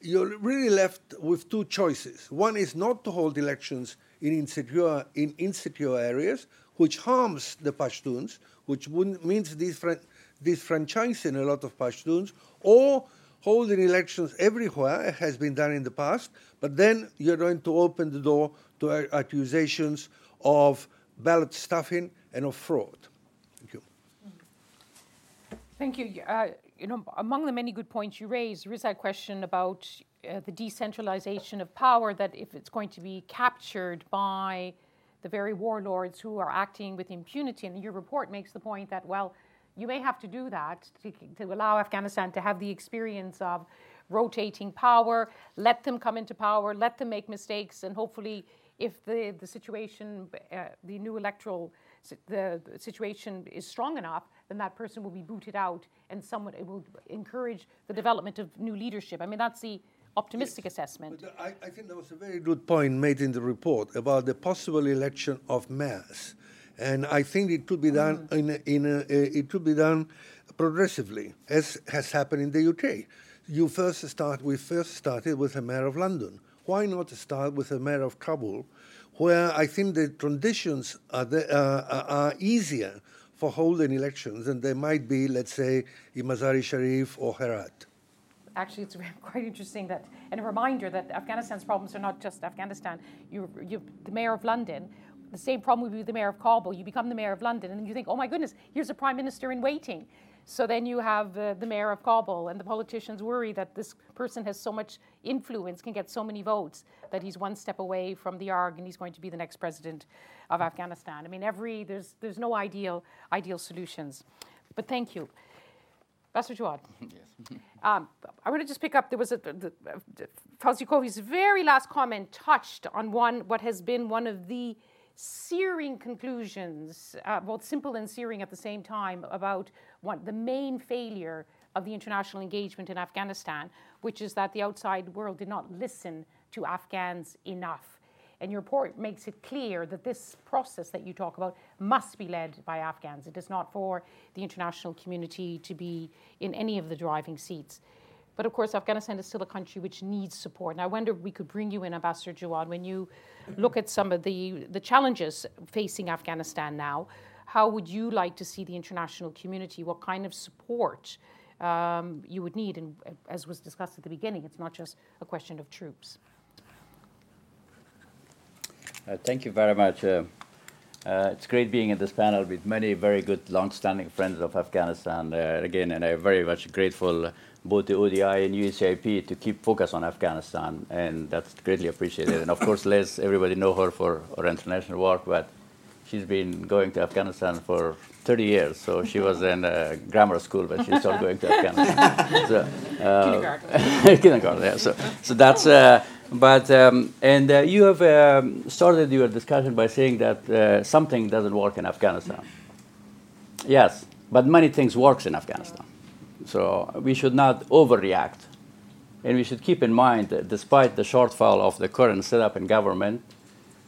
you're really left with two choices. One is not to hold elections in insecure, in insecure areas, which harms the Pashtuns, which means disfranchising a lot of Pashtuns, or holding elections everywhere has been done in the past, but then you're going to open the door to accusations of ballot stuffing and of fraud. Thank you. Thank you. Uh, you know, among the many good points you raised, there is that question about uh, the decentralization of power, that if it's going to be captured by the very warlords who are acting with impunity. And your report makes the point that, well, you may have to do that to, to allow Afghanistan to have the experience of rotating power, let them come into power, let them make mistakes, and hopefully, if the, the situation, uh, the new electoral the situation is strong enough, then that person will be booted out and someone it will encourage the development of new leadership. I mean, that's the optimistic yes. assessment. But I, I think there was a very good point made in the report about the possible election of mayors. And I think it could be done mm. in, a, in a, it could be done progressively, as has happened in the UK. You first start. We first started with the mayor of London. Why not start with the mayor of Kabul, where I think the conditions are, the, uh, are easier for holding elections than they might be, let's say, in Sharif or Herat. Actually, it's quite interesting that, and a reminder that Afghanistan's problems are not just Afghanistan. You, you, the mayor of London, the same problem would be the mayor of Kabul. You become the mayor of London, and you think, oh my goodness, here's a prime minister in waiting. So then you have uh, the mayor of Kabul, and the politicians worry that this person has so much influence, can get so many votes, that he's one step away from the ARG and he's going to be the next president of Afghanistan. I mean, every there's there's no ideal ideal solutions. But thank you, Ambassador Jawad. yes. Um, I want to just pick up. There was a the, the, Fawzi Koofi's very last comment touched on one what has been one of the searing conclusions, uh, both simple and searing at the same time, about what the main failure of the international engagement in Afghanistan, which is that the outside world did not listen to Afghans enough. And your report makes it clear that this process that you talk about must be led by Afghans. It is not for the international community to be in any of the driving seats. But of course, Afghanistan is still a country which needs support. And I wonder if we could bring you in, Ambassador Jawad, when you look at some of the, the challenges facing Afghanistan now. How would you like to see the international community? What kind of support um, you would need? And as was discussed at the beginning, it's not just a question of troops. Uh, thank you very much. Uh, uh, it's great being in this panel with many very good, long-standing friends of Afghanistan. Uh, again, and I'm very much grateful both to ODI and USIP to keep focus on Afghanistan, and that's greatly appreciated. and of course, Lyse, everybody know her for her international work, but she's been going to Afghanistan for 30 years. So she was in uh, grammar school, but she started going to Afghanistan. so, uh, kindergarten. kindergarten, yeah. So, so that's. Uh, but um, and uh, you have um, started your discussion by saying that uh, something doesn't work in Afghanistan. Yes, but many things works in Afghanistan. So we should not overreact. And we should keep in mind that despite the shortfall of the current setup in government,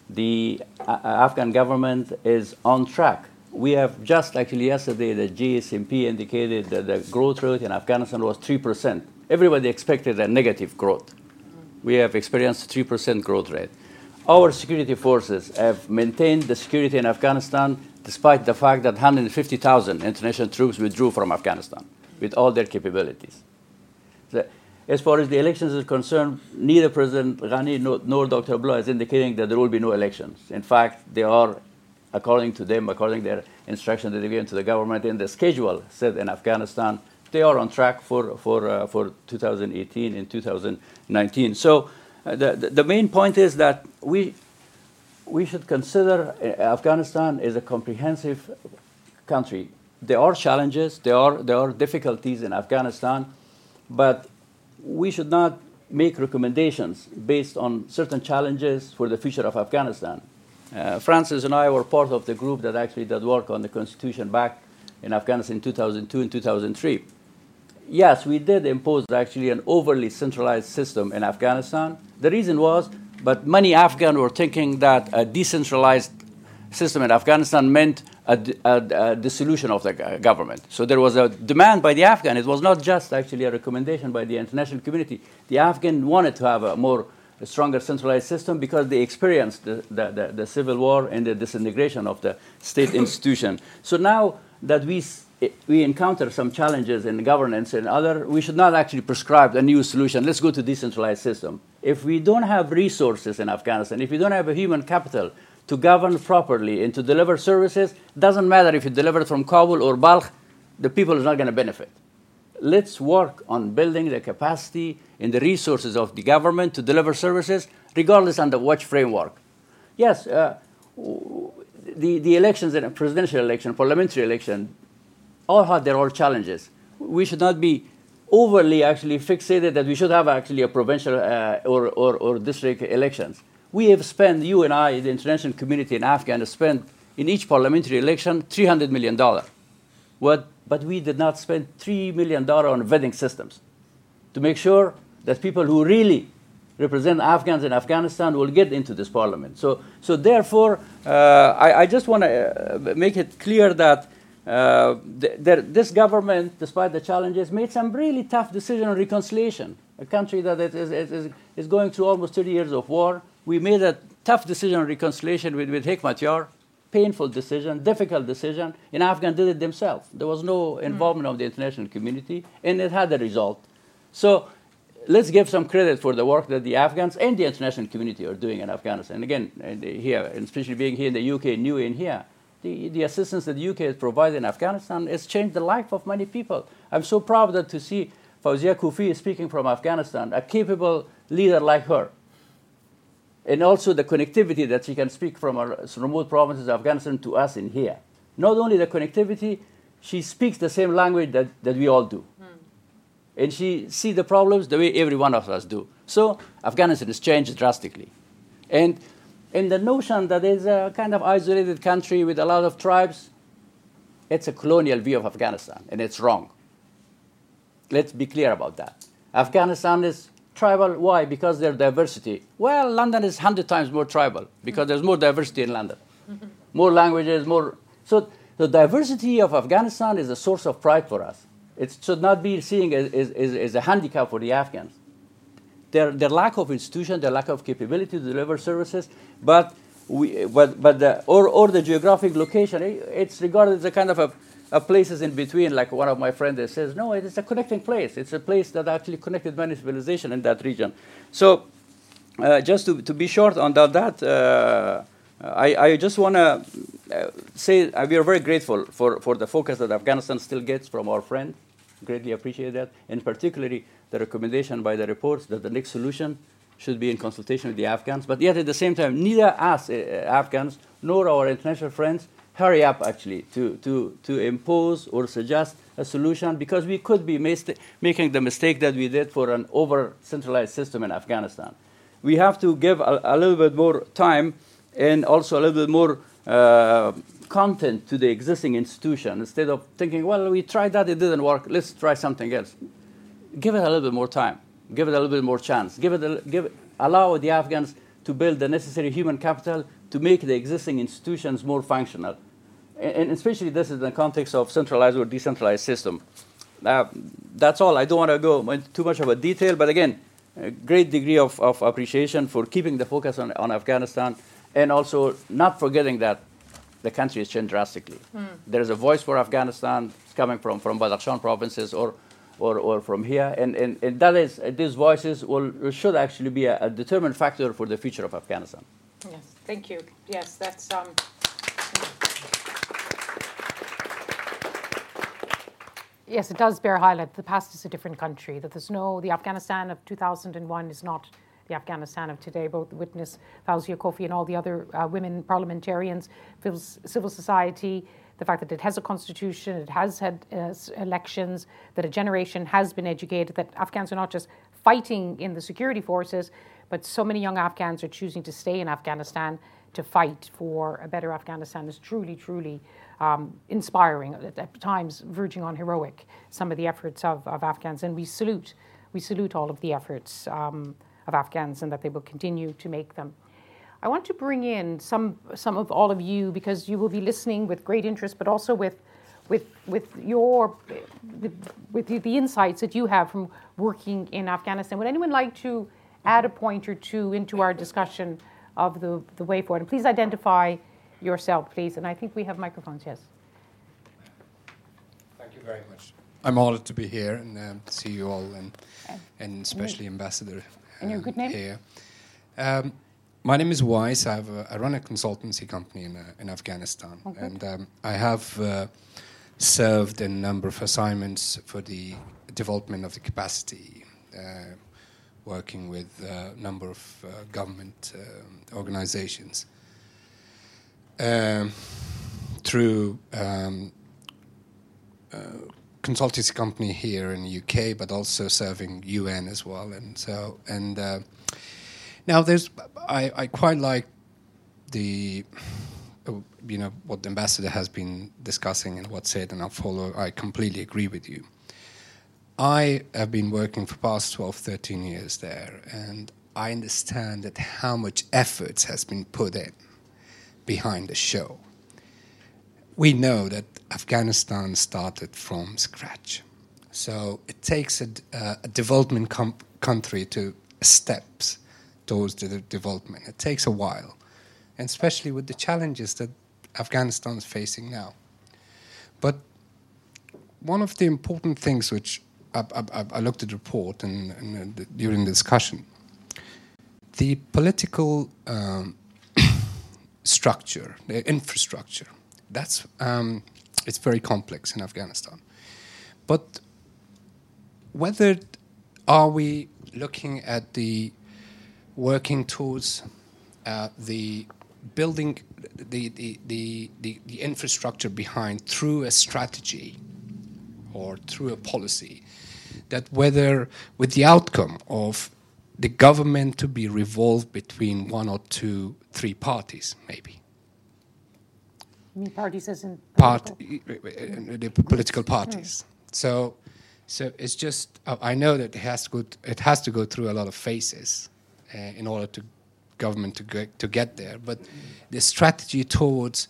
the uh, Afghan government is on track. We have just actually yesterday, the GSMP indicated that the growth rate in Afghanistan was 3%. Everybody expected a negative growth. We have experienced 3% growth rate. Our security forces have maintained the security in Afghanistan despite the fact that 150,000 international troops withdrew from Afghanistan with all their capabilities. So, as far as the elections is concerned, neither President Ghani nor, nor Dr. Abdullah is indicating that there will be no elections. In fact, they are, according to them, according to their instructions that they given to the government in the schedule set in Afghanistan, they are on track for, for, uh, for 2018 and 2019. So uh, the, the main point is that we, we should consider uh, Afghanistan as a comprehensive country there are challenges, there are, there are difficulties in Afghanistan, but we should not make recommendations based on certain challenges for the future of Afghanistan. Uh, Francis and I were part of the group that actually did work on the constitution back in Afghanistan in 2002 and 2003. Yes, we did impose actually an overly centralized system in Afghanistan. The reason was, but many Afghans were thinking that a decentralized system in Afghanistan meant a, a, a, dissolution of the government. So there was a demand by the Afghan. It was not just actually a recommendation by the international community. The Afghan wanted to have a more a stronger centralized system because they experienced the, the, the, the, civil war and the disintegration of the state institution. So now that we, we encounter some challenges in governance and other, we should not actually prescribe a new solution. Let's go to decentralized system. If we don't have resources in Afghanistan, if we don't have a human capital to govern properly and to deliver services, doesn't matter if you deliver it from Kabul or Balkh, the people is not going to benefit. Let's work on building the capacity and the resources of the government to deliver services, regardless under which framework. Yes, uh, the, the elections, a presidential election, parliamentary election, all had their own challenges. We should not be overly actually fixated that we should have actually a provincial uh, or, or, or district elections we have spent, you and I, the international community in Afghan, have spent in each parliamentary election $300 million. What, but we did not spend $3 million on vetting systems to make sure that people who really represent Afghans in Afghanistan will get into this parliament. So, so therefore, uh, I, I, just want to uh, make it clear that uh, th- this government, despite the challenges, made some really tough decision on reconciliation. A country that is, is, is, going through almost 30 years of war, we made a tough decision on reconciliation with, with Hekmatyar, painful decision, difficult decision, and Afghans did it themselves. There was no involvement of the international community, and it had a result. So let's give some credit for the work that the Afghans and the international community are doing in Afghanistan. And again, and here, and especially being here in the UK, new in here, the, the assistance that the UK has provided in Afghanistan has changed the life of many people. I'm so proud that to see Fawzia Koofi speaking from Afghanistan, a capable leader like her. And also the connectivity that she can speak from our remote provinces of Afghanistan to us in here. Not only the connectivity, she speaks the same language that, that we all do. Mm. And she sees the problems the way every one of us do. So Afghanistan has changed drastically. And and the notion that it's a kind of isolated country with a lot of tribes, it's a colonial view of Afghanistan, and it's wrong. Let's be clear about that. Afghanistan is tribal. Why? Because there's diversity. Well, London is 100 times more tribal because there's more diversity in London. more languages, more. So the diversity of Afghanistan is a source of pride for us. It should not be seen as, as, as a handicap for the Afghans their, their lack of institution, their lack of capability to deliver services, but, we, but, but the, or, or the geographic location, it's regarded as a kind of a, a places in between, like one of my friends says, no, it's a connecting place. It's a place that actually connected many civilizations in that region. So uh, just to, to be short on that, that uh, I, I just want to uh, say we are very grateful for, for the focus that Afghanistan still gets from our friends. Greatly appreciate that, and particularly the recommendation by the reports that the next solution should be in consultation with the Afghans. But yet, at the same time, neither us, uh, Afghans, nor our international friends hurry up actually to, to, to impose or suggest a solution because we could be making the mistake that we did for an over centralized system in Afghanistan. We have to give a, a, little bit more time and also a little bit more uh, content to the existing institution instead of thinking, well, we tried that, it didn't work, let's try something else give it a little bit more time, give it a little bit more chance, give it, a, give, allow the Afghans to build the necessary human capital to make the existing institutions more functional. And, especially this is in the context of centralized or decentralized system. Uh, that's all. I don't want to go into too much of a detail, but again, a great degree of, of appreciation for keeping the focus on, on Afghanistan and also not forgetting that the country has changed drastically. Mm. There is a voice for Afghanistan coming from, from Badakhshan provinces or or, or from here. And, and, and that is, these voices will, should actually be a, a determined factor for the future of Afghanistan. Yes, thank you. Yes, that's. Um, yes, it does bear highlight the past is a different country, that there's no, the Afghanistan of 2001 is not the Afghanistan of today. Both witness Fawzia Koofi and all the other uh, women parliamentarians, civil society, the fact that it has a constitution, it has had uh, elections, that a generation has been educated, that Afghans are not just fighting in the security forces, but so many young Afghans are choosing to stay in Afghanistan to fight for a better Afghanistan is truly, truly um, inspiring, at, at, times verging on heroic, some of the efforts of, of Afghans. And we salute, we salute all of the efforts um, of Afghans and that they will continue to make them. I want to bring in some some of all of you because you will be listening with great interest, but also with with with your with, with the insights that you have from working in Afghanistan. Would anyone like to add a point or two into our discussion of the, the way forward? And please identify yourself, please. And I think we have microphones. Yes. Thank you very much. I'm honored to be here and um, see you all, and and especially Ambassador. And your good name? Here. Um, my name is Wise. I, have a, I run a consultancy company in, uh, in Afghanistan. Okay. And um, I have uh, served in a number of assignments for the development of the capacity, uh, working with a number of uh, government uh, organizations. Um, through um, consultancy company here in the UK, but also serving UN as well. And so, and uh, now, there's I, I quite like the you know what the ambassador has been discussing and what said, and I'll follow. I completely agree with you. I have been working for past 12, 13 years there, and I understand that how much effort has been put in behind the show. We know that Afghanistan started from scratch, so it takes a, a development country to steps towards the development. It takes a while, and especially with the challenges that Afghanistan is facing now. But one of the important things which I, I, I looked at the report and, and uh, during the discussion, the political um, structure, the infrastructure, that's um, it's very complex in Afghanistan. But whether are we looking at the working towards uh, the building the, the, the, the, the infrastructure behind through a strategy or through a policy that whether with the outcome of the government to be revolved between one or two, three parties, maybe. Mean parties as in Part, the political parties. Mm. So, so it's just I know that it has to go, it has to go through a lot of phases uh, in order to government to get, to get there. But the strategy towards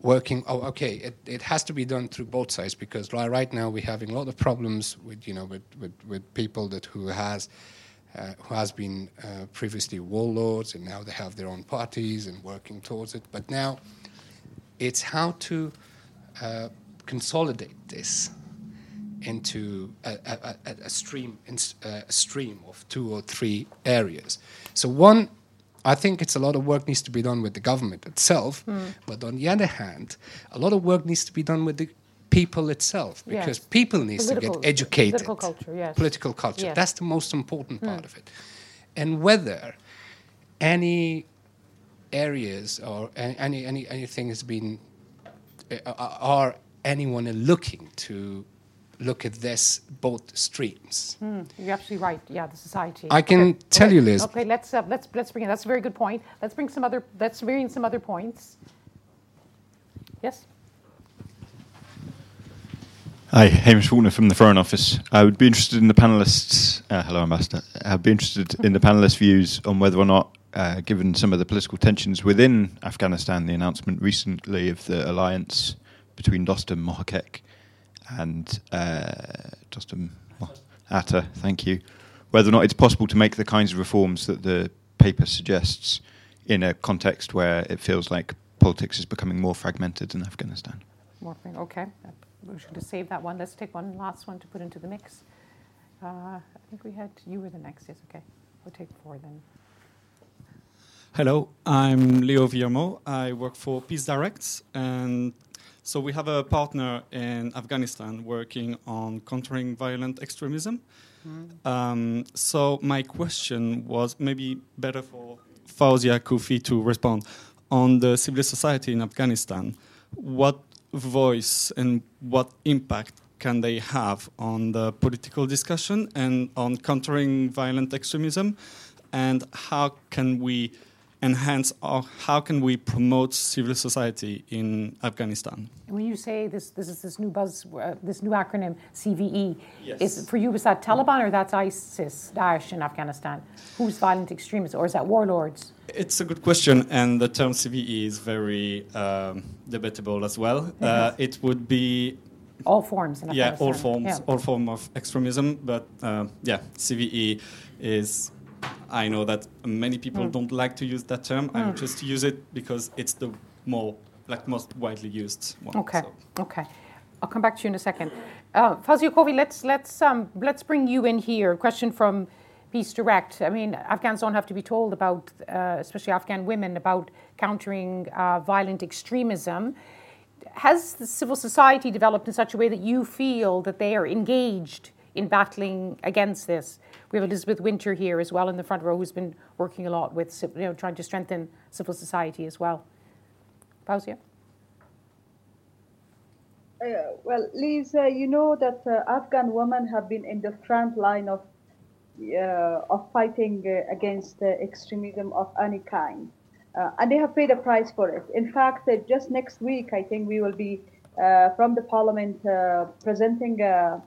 working, oh, okay, it, it has to be done through both sides because right now we're having a lot of problems with, you know, with, with, with people that who has, uh, who has been uh, previously warlords and now they have their own parties and working towards it. But now it's how to uh, consolidate this into a, a, a, stream, uh, a stream of two or three areas. So one I think it's a lot of work needs to be done with the government itself, mm. but on the other hand, a lot of work needs to be done with the people itself because yes. people need to get educated. Political culture, yes. Political culture. Yes. That's the most important part mm. of it. And whether any areas or any any anything has been uh, are anyone looking to look at this both streams. Mm, you're absolutely right. Yeah, the society. I can okay. tell okay. you, Lyse. Okay, let's uh, let's let's bring in. That's a very good point. Let's bring some other. Let's bring in some other points. Yes. Hi, Hamish Faulkner from the Foreign Office. I would be interested in the panelists. Uh, hello, Ambassador. I'd be interested in the panelists' views on whether or not, uh, given some of the political tensions within Afghanistan, the announcement recently of the alliance between Dostum Mohaqqeq and uh, Dostum Atta, thank you, whether or not it's possible to make the kinds of reforms that the paper suggests in a context where it feels like politics is becoming more fragmented in Afghanistan. Okay. We should have saved that one. Let's take one last one to put into the mix. Uh, I think we had you were the next. Yes, okay. We'll take four then. Hello, I'm Leo Villermo. I work for Peace Direct, and so we have a partner in Afghanistan working on countering violent extremism. Mm. Um, so my question was maybe better for Fawzia Koofi to respond on the civil society in Afghanistan. What voice and what impact can they have on the political discussion and on countering violent extremism? And how can we enhance hence how can we promote civil society in Afghanistan? When you say this, this is this new buzz, uh, this new acronym CVE, yes. is for you is that Taliban or that's ISIS, Daesh in Afghanistan? Who's violent extremists or is that warlords? It's a good question, and the term CVE is very um, debatable as well. Uh, it would be all forms yeah all forms yeah. all form of extremism but uh, yeah cve is I know that many people mm. don't like to use that term. Mm. I just use it because it's the more like most widely used one. Okay. So. Okay. I'll come back to you in a second. Uh, Fawzia Koofi, let's let's um, let's bring you in here. A question from Peace Direct. I mean, Afghans don't have to be told about, uh, especially Afghan women, about countering uh, violent extremism. Has the civil society developed in such a way that you feel that they are engaged in battling against this? We have Elizabeth Winter here as well in the front row, who's been working a lot with, you know, trying to strengthen civil society as well. Fawzia? Uh, well, Lyse, uh, you know that uh, Afghan women have been in the front line of uh, of fighting uh, against extremism of any kind, uh, and they have paid a price for it. In fact, just next week, I think we will be from the Parliament presenting uh,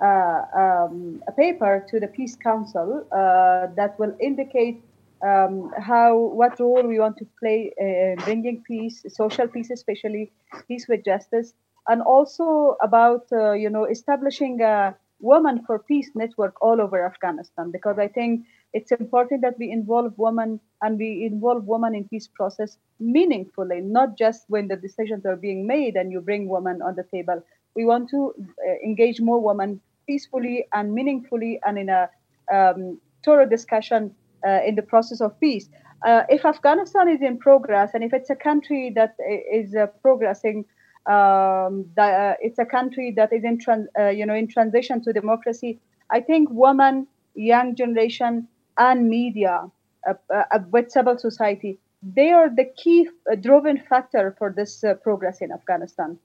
um, a paper to the Peace Council uh, that will indicate um, how what role we want to play in bringing peace, social peace, especially peace with justice, and also about uh, you know establishing a Women for Peace network all over Afghanistan because I think it's important that we involve women and we involve women in peace process meaningfully, not just when the decisions are being made and you bring women on the table. We want to uh, engage more women peacefully and meaningfully and in a um, thorough discussion uh, in the process of peace. Uh, if Afghanistan is in progress and if it's a country that is uh, progressing, um, the, it's a country that is in trans, you know in transition to democracy. I think women, young generation, and media uh, uh, with civil society, they are the key uh, driving factor for this progress in Afghanistan.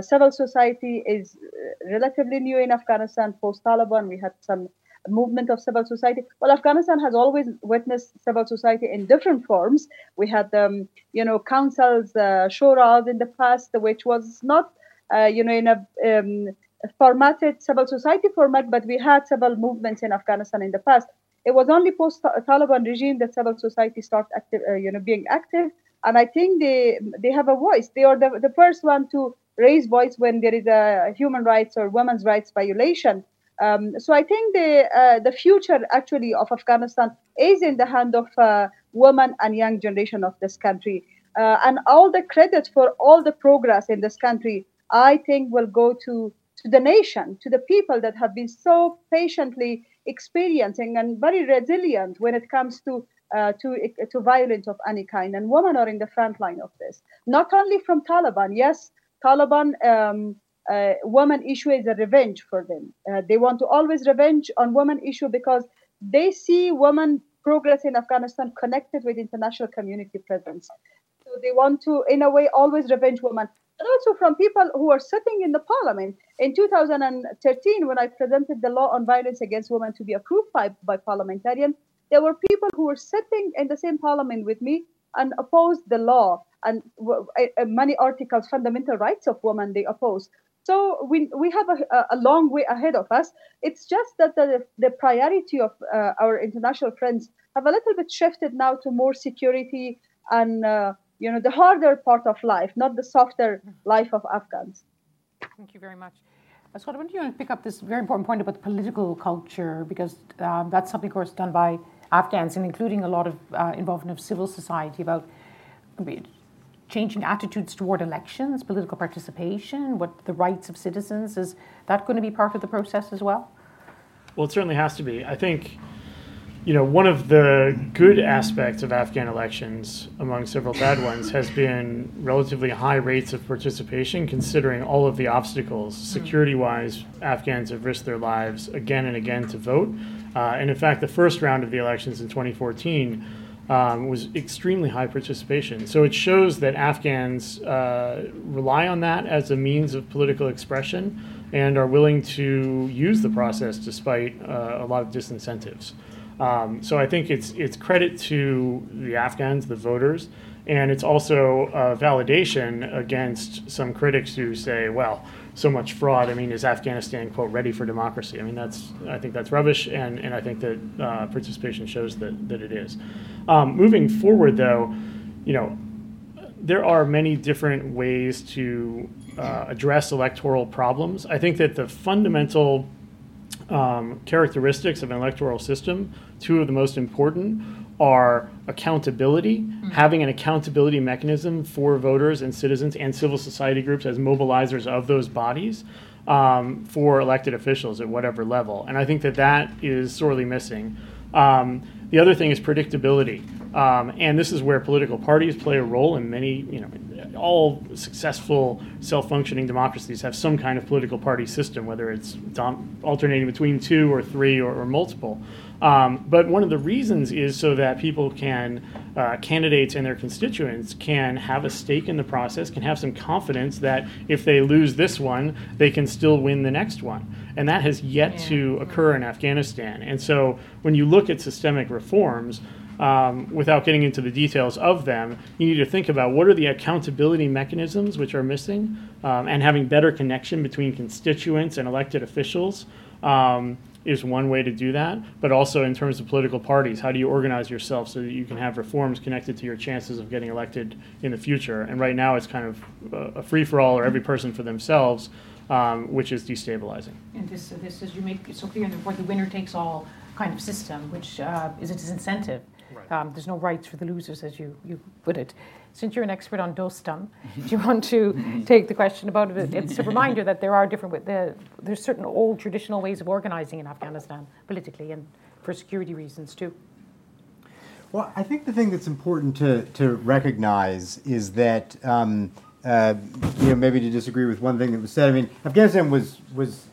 Civil society is relatively new in Afghanistan post Taliban. We had some movement of civil society. Well, Afghanistan has always witnessed civil society in different forms. We had, um, you know, councils, uh, shuras in the past, which was not, uh, you know, in a um, formatted civil society format, but we had several movements in Afghanistan in the past. It was only post Taliban regime that civil society started active, uh, you know, being active. And I think they they have a voice. They are the, the first one to raise voice when there is a human rights or women's rights violation. Um, so I think the uh, the future actually of Afghanistan is in the hand of uh, women and young generation of this country. Uh, and all the credit for all the progress in this country, I think, will go to to the nation, to the people that have been so patiently experiencing and very resilient when it comes to uh, to to violence of any kind. And women are in the front line of this. Not only from Taliban. Yes, Taliban. Um, uh, women issue is a revenge for them. Uh, they want to always revenge on women issue because they see women progress in Afghanistan connected with international community presence. So they want to, in a way, always revenge women and also from people who are sitting in the parliament. In 2013, when I presented the law on violence against women to be approved by, by parliamentarians, there were people who were sitting in the same parliament with me and opposed the law and many articles, fundamental rights of women, they opposed. So we, we have a, a long way ahead of us. It's just that the, the priority of uh, our international friends have a little bit shifted now to more security and uh, you know the harder part of life, not the softer life of Afghans. Thank you very much. Uh, Scott, I want you to pick up this very important point about the political culture because um, that's something, of course, done by Afghans and including a lot of uh, involvement of civil society about changing attitudes toward elections, political participation, what the rights of citizens. Is that going to be part of the process as well? Well, it certainly has to be. I think you know, one of the good aspects of Afghan elections, among several bad ones, has been relatively high rates of participation, considering all of the obstacles. Hmm. Security wise, Afghans have risked their lives again and again to vote. Uh, and in fact, the first round of the elections in 2014 um, was extremely high participation. So it shows that Afghans uh, rely on that as a means of political expression and are willing to use the process despite uh, a lot of disincentives. Um, so I think it's it's credit to the Afghans, the voters, and it's also a validation against some critics who say, well, so much fraud. I mean, is Afghanistan quote ready for democracy? I mean, that's I think that's rubbish, and, and I think that uh, participation shows that that it is. Um, moving forward, though, you know, there are many different ways to uh, address electoral problems. I think that the fundamental um, characteristics of an electoral system, two of the most important are accountability, mm-hmm. having an accountability mechanism for voters and citizens and civil society groups as mobilizers of those bodies um, for elected officials at whatever level. And I think that that is sorely missing. Um, the other thing is predictability. Um, and this is where political parties play a role in many, you know, all successful self-functioning democracies have some kind of political party system, whether it's dom- alternating between two or three or, or multiple. Um, but one of the reasons is so that people can, uh, candidates and their constituents can have a stake in the process, can have some confidence that if they lose this one, they can still win the next one. And that has yet yeah. to occur in Afghanistan. And so when you look at systemic reforms, um, without getting into the details of them, you need to think about what are the accountability mechanisms which are missing um, and having better connection between constituents and elected officials. Um, is one way to do that, but also in terms of political parties, how do you organize yourself so that you can have reforms connected to your chances of getting elected in the future? And right now, it's kind of a free for all or every person for themselves. um, which is destabilizing. And this, this, as you make it so clear in the report, the winner takes all kind of system, which uh, is a disincentive. Right. Um, there's no rights for the losers, as you, you put it. Since you're an expert on Dostum, do you want to take the question about it? It's a reminder that there are different, the, there's certain old traditional ways of organizing in Afghanistan politically and for security reasons too. Well, I think the thing that's important to, to recognize is that, um, uh, you know, maybe to disagree with one thing that was said. I mean, Afghanistan was was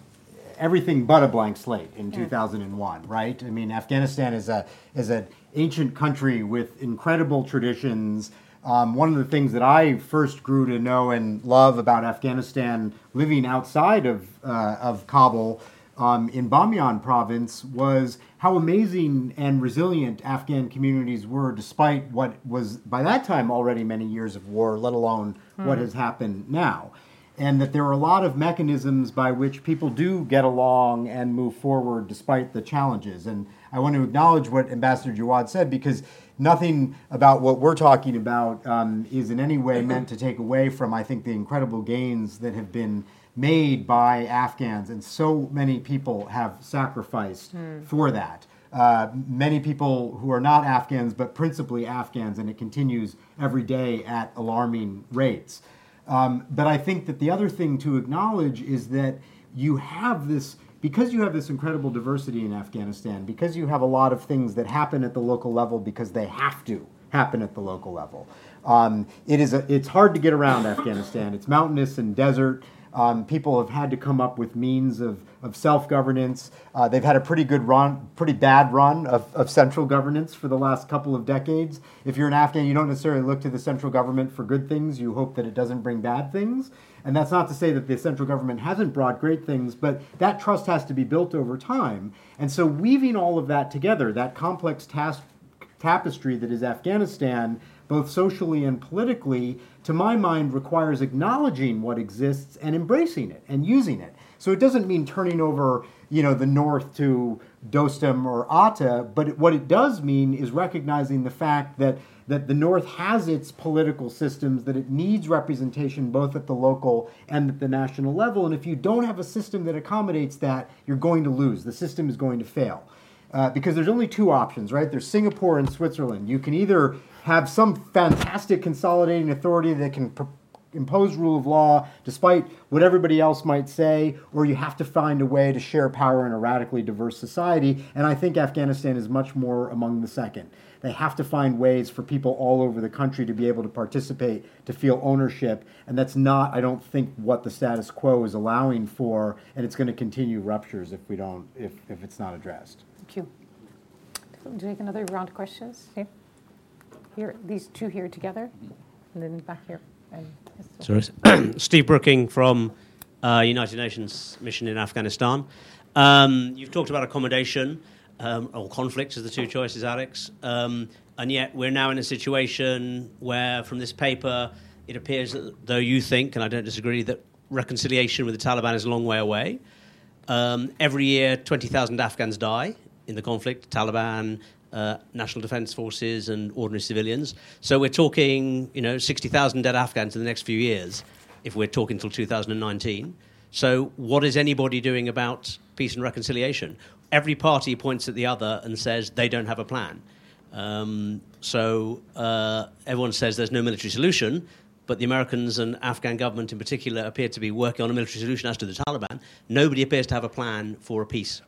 everything but a blank slate in 2001, right? I mean, Afghanistan is a is an ancient country with incredible traditions. Um, one of the things that I first grew to know and love about Afghanistan, living outside of uh, of Kabul um, in Bamiyan province, was how amazing and resilient Afghan communities were, despite what was by that time already many years of war, let alone what has happened now and that there are a lot of mechanisms by which people do get along and move forward despite the challenges. And I want to acknowledge what Ambassador Jawad said because nothing about what we're talking about um, is in any way meant to take away from, I think, the incredible gains that have been made by Afghans, and so many people have sacrificed for that. Uh, many people who are not Afghans, but principally Afghans, and it continues every day at alarming rates. Um, but I think that the other thing to acknowledge is that you have this, because you have this incredible diversity in Afghanistan, because you have a lot of things that happen at the local level because they have to happen at the local level. Um, it is a, it's hard to get around Afghanistan. It's mountainous and desert. Um, people have had to come up with means of, of self governance. Uh, they've had a pretty good run, pretty bad run of, of central governance for the last couple of decades. If you're an Afghan, you don't necessarily look to the central government for good things. You hope that it doesn't bring bad things. And that's not to say that the central government hasn't brought great things, but that trust has to be built over time. And so, weaving all of that together, that complex task, tapestry that is Afghanistan, both socially and politically, to my mind, requires acknowledging what exists and embracing it and using it. So it doesn't mean turning over, you know, the North to Dostum or Atta, but what it does mean is recognizing the fact that that the North has its political systems, that it needs representation both at the local and at the national level. And if you don't have a system that accommodates that, you're going to lose. The system is going to fail. Uh, because there's only two options, right? There's Singapore and Switzerland. You can either have some fantastic consolidating authority that can pr- impose rule of law despite what everybody else might say, or you have to find a way to share power in a radically diverse society. And I think Afghanistan is much more among the second. They have to find ways for people all over the country to be able to participate, to feel ownership. And that's not, I don't think, what the status quo is allowing for. And it's going to continue ruptures if we don't, if, if it's not addressed. Thank you. Do you take another round of questions? Here, here these two here together, and then back here. And Sorry. Steve Brooking from uh, United Nations mission in Afghanistan. Um, you've talked about accommodation um, or conflict as the two choices, Alex. Um, and yet we're now in a situation where, from this paper, it appears that though you think, and I don't disagree, that reconciliation with the Taliban is a long way away. Um, every year, 20,000 Afghans die in the conflict, Taliban, uh, National Defense Forces, and ordinary civilians. So we're talking, you know, 60,000 dead Afghans in the next few years, if we're talking till 2019. So what is anybody doing about peace and reconciliation? Every party points at the other and says they don't have a plan. Um, so uh, everyone says there's no military solution, but the Americans and Afghan government in particular appear to be working on a military solution as to the Taliban. Nobody appears to have a plan for a peace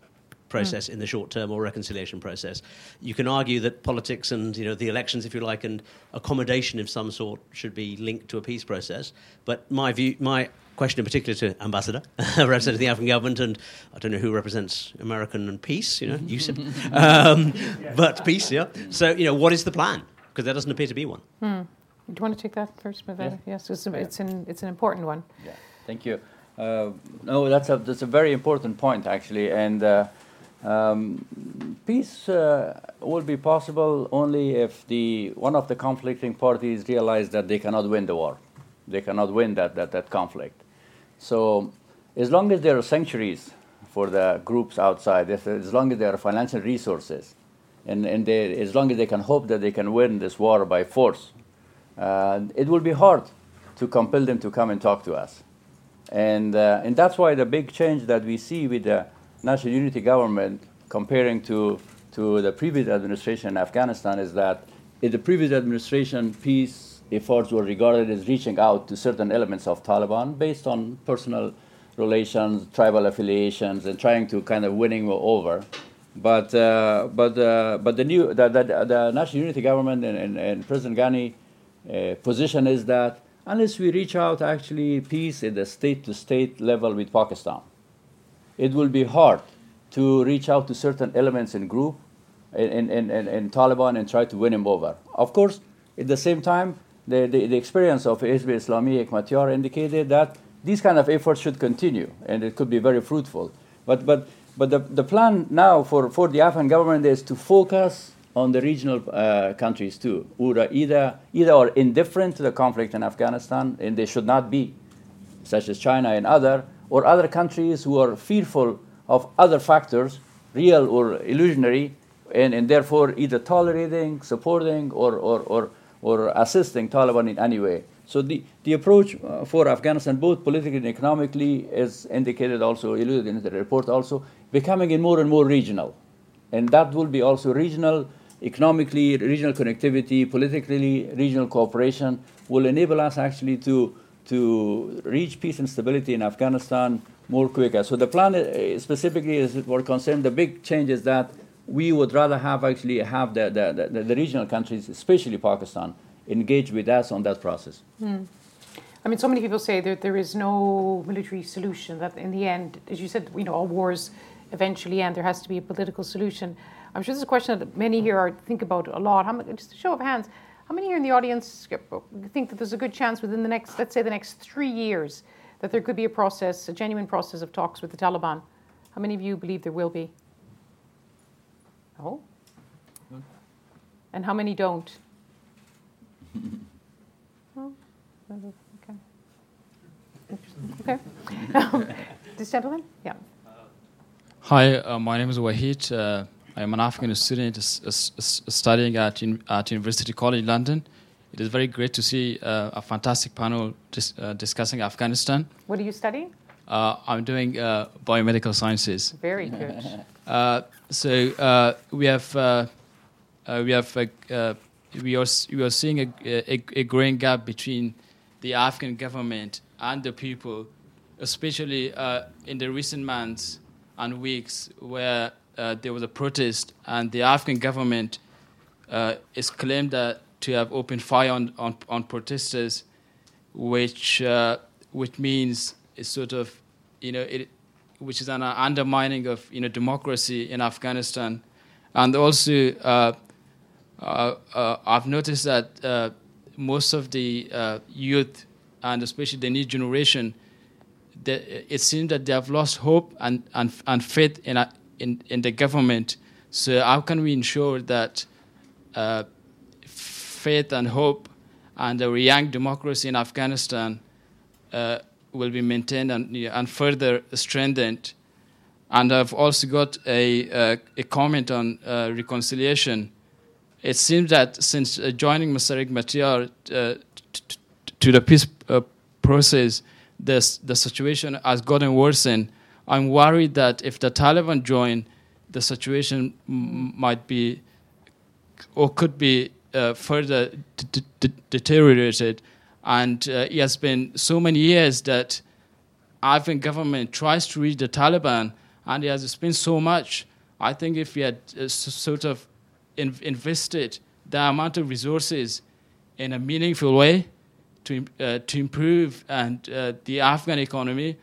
process in the short term or reconciliation process. You can argue that politics and you know the elections, if you like, and accommodation of some sort should be linked to a peace process. But my view, my question in particular to Ambassador, representing the Afghan government, and I don't know who represents American and peace, you know, USIP, um, but peace, yeah. So you know, what is the plan? Because there doesn't appear to be one. Do you want to take that first, Maveta? Yes, it's, a, it's, an, it's an important one. Yeah, thank you. Uh, no, that's a that's a very important point actually, and uh, um, peace uh, will be possible only if the one of the conflicting parties realize that they cannot win the war, they cannot win that that, that conflict. So, as long as there are sanctuaries for the groups outside, if, as long as there are financial resources, and, and they, as long as they can hope that they can win this war by force, uh, it will be hard to compel them to come and talk to us. And, uh, and that's why the big change that we see with the national unity government comparing to, to the previous administration in Afghanistan is that in the previous administration, peace efforts were regarded as reaching out to certain elements of Taliban based on personal relations, tribal affiliations, and trying to kind of winning over. But, uh, but, uh, but the, new, the, the, the national unity government and, and, and President Ghani uh, position is that unless we reach out actually peace at the state-to-state level with Pakistan, it will be hard to reach out to certain elements in group in, in, in, in Taliban and try to win him over. Of course, at the same time, the, the, the experience of Hizb Islami Hekmatyar indicated that these kind of efforts should continue and it could be very fruitful. But, but, but the, the plan now for, for the Afghan government is to focus on the regional uh, countries too, who are either, either are indifferent to the conflict in Afghanistan, and they should not be, such as China and other, or other countries who are fearful of other factors, real or illusionary, and, and therefore either tolerating, supporting, or, or, or, or assisting Taliban in any way. So the, the approach uh, for Afghanistan, both politically and economically, is indicated also, alluded in the report also, becoming more and more regional. And that will be also regional economically, regional connectivity, politically, regional cooperation will enable us actually to, to reach peace and stability in Afghanistan more quicker. So the plan uh, specifically is what concerned. the big change is that we would rather have actually have the, the, the, the, regional countries, especially Pakistan, engage with us on that process. Mm. I mean, so many people say that there is no military solution, that in the end, as you said, you know, all wars eventually end, there has to be a political solution. I'm sure this is a question that many here are think about a lot. How just a show of hands, how many here in the audience think that there's a good chance within the next, let's say, the next three years, that there could be a process, a genuine process of talks with the Taliban? How many of you believe there will be? Oh. And how many don't? oh, okay. Okay. Um, this gentleman? Yeah. Hi, uh, my name is Wahid. Uh, I'm an Afghan student studying at, at University College London. It is very great to see uh, a fantastic panel dis uh, discussing Afghanistan. What are you studying? Uh, I'm doing uh, biomedical sciences. Very good. Uh, so uh, we have we have we are we are seeing a, a, a growing gap between the Afghan government and the people, especially in the recent months and weeks where uh, there was a protest, and the Afghan government uh, is claimed that to have opened fire on, on, on protesters, which uh, which means it's sort of you know it, which is an undermining of you know democracy in Afghanistan, and also uh, uh, uh, I've noticed that most of the youth and especially the new generation, it seems that they have lost hope and, and, and faith in, in, in the government. So how can we ensure that uh, faith and hope and the young democracy in Afghanistan uh, will be maintained and, and further strengthened? And I've also got a, uh, a comment on uh, reconciliation. It seems that since uh, joining Mr. Hekmatyar uh, to the peace process, this, the situation has gotten worsened I'm worried that if the Taliban join, the situation might be or could be uh, further d- d- deteriorated. And uh, it has been so many years that Afghan government tries to reach the Taliban, and it has been so much. I think if we had uh, sort of in- invested the amount of resources in a meaningful way to, uh, to improve and uh, the Afghan economy,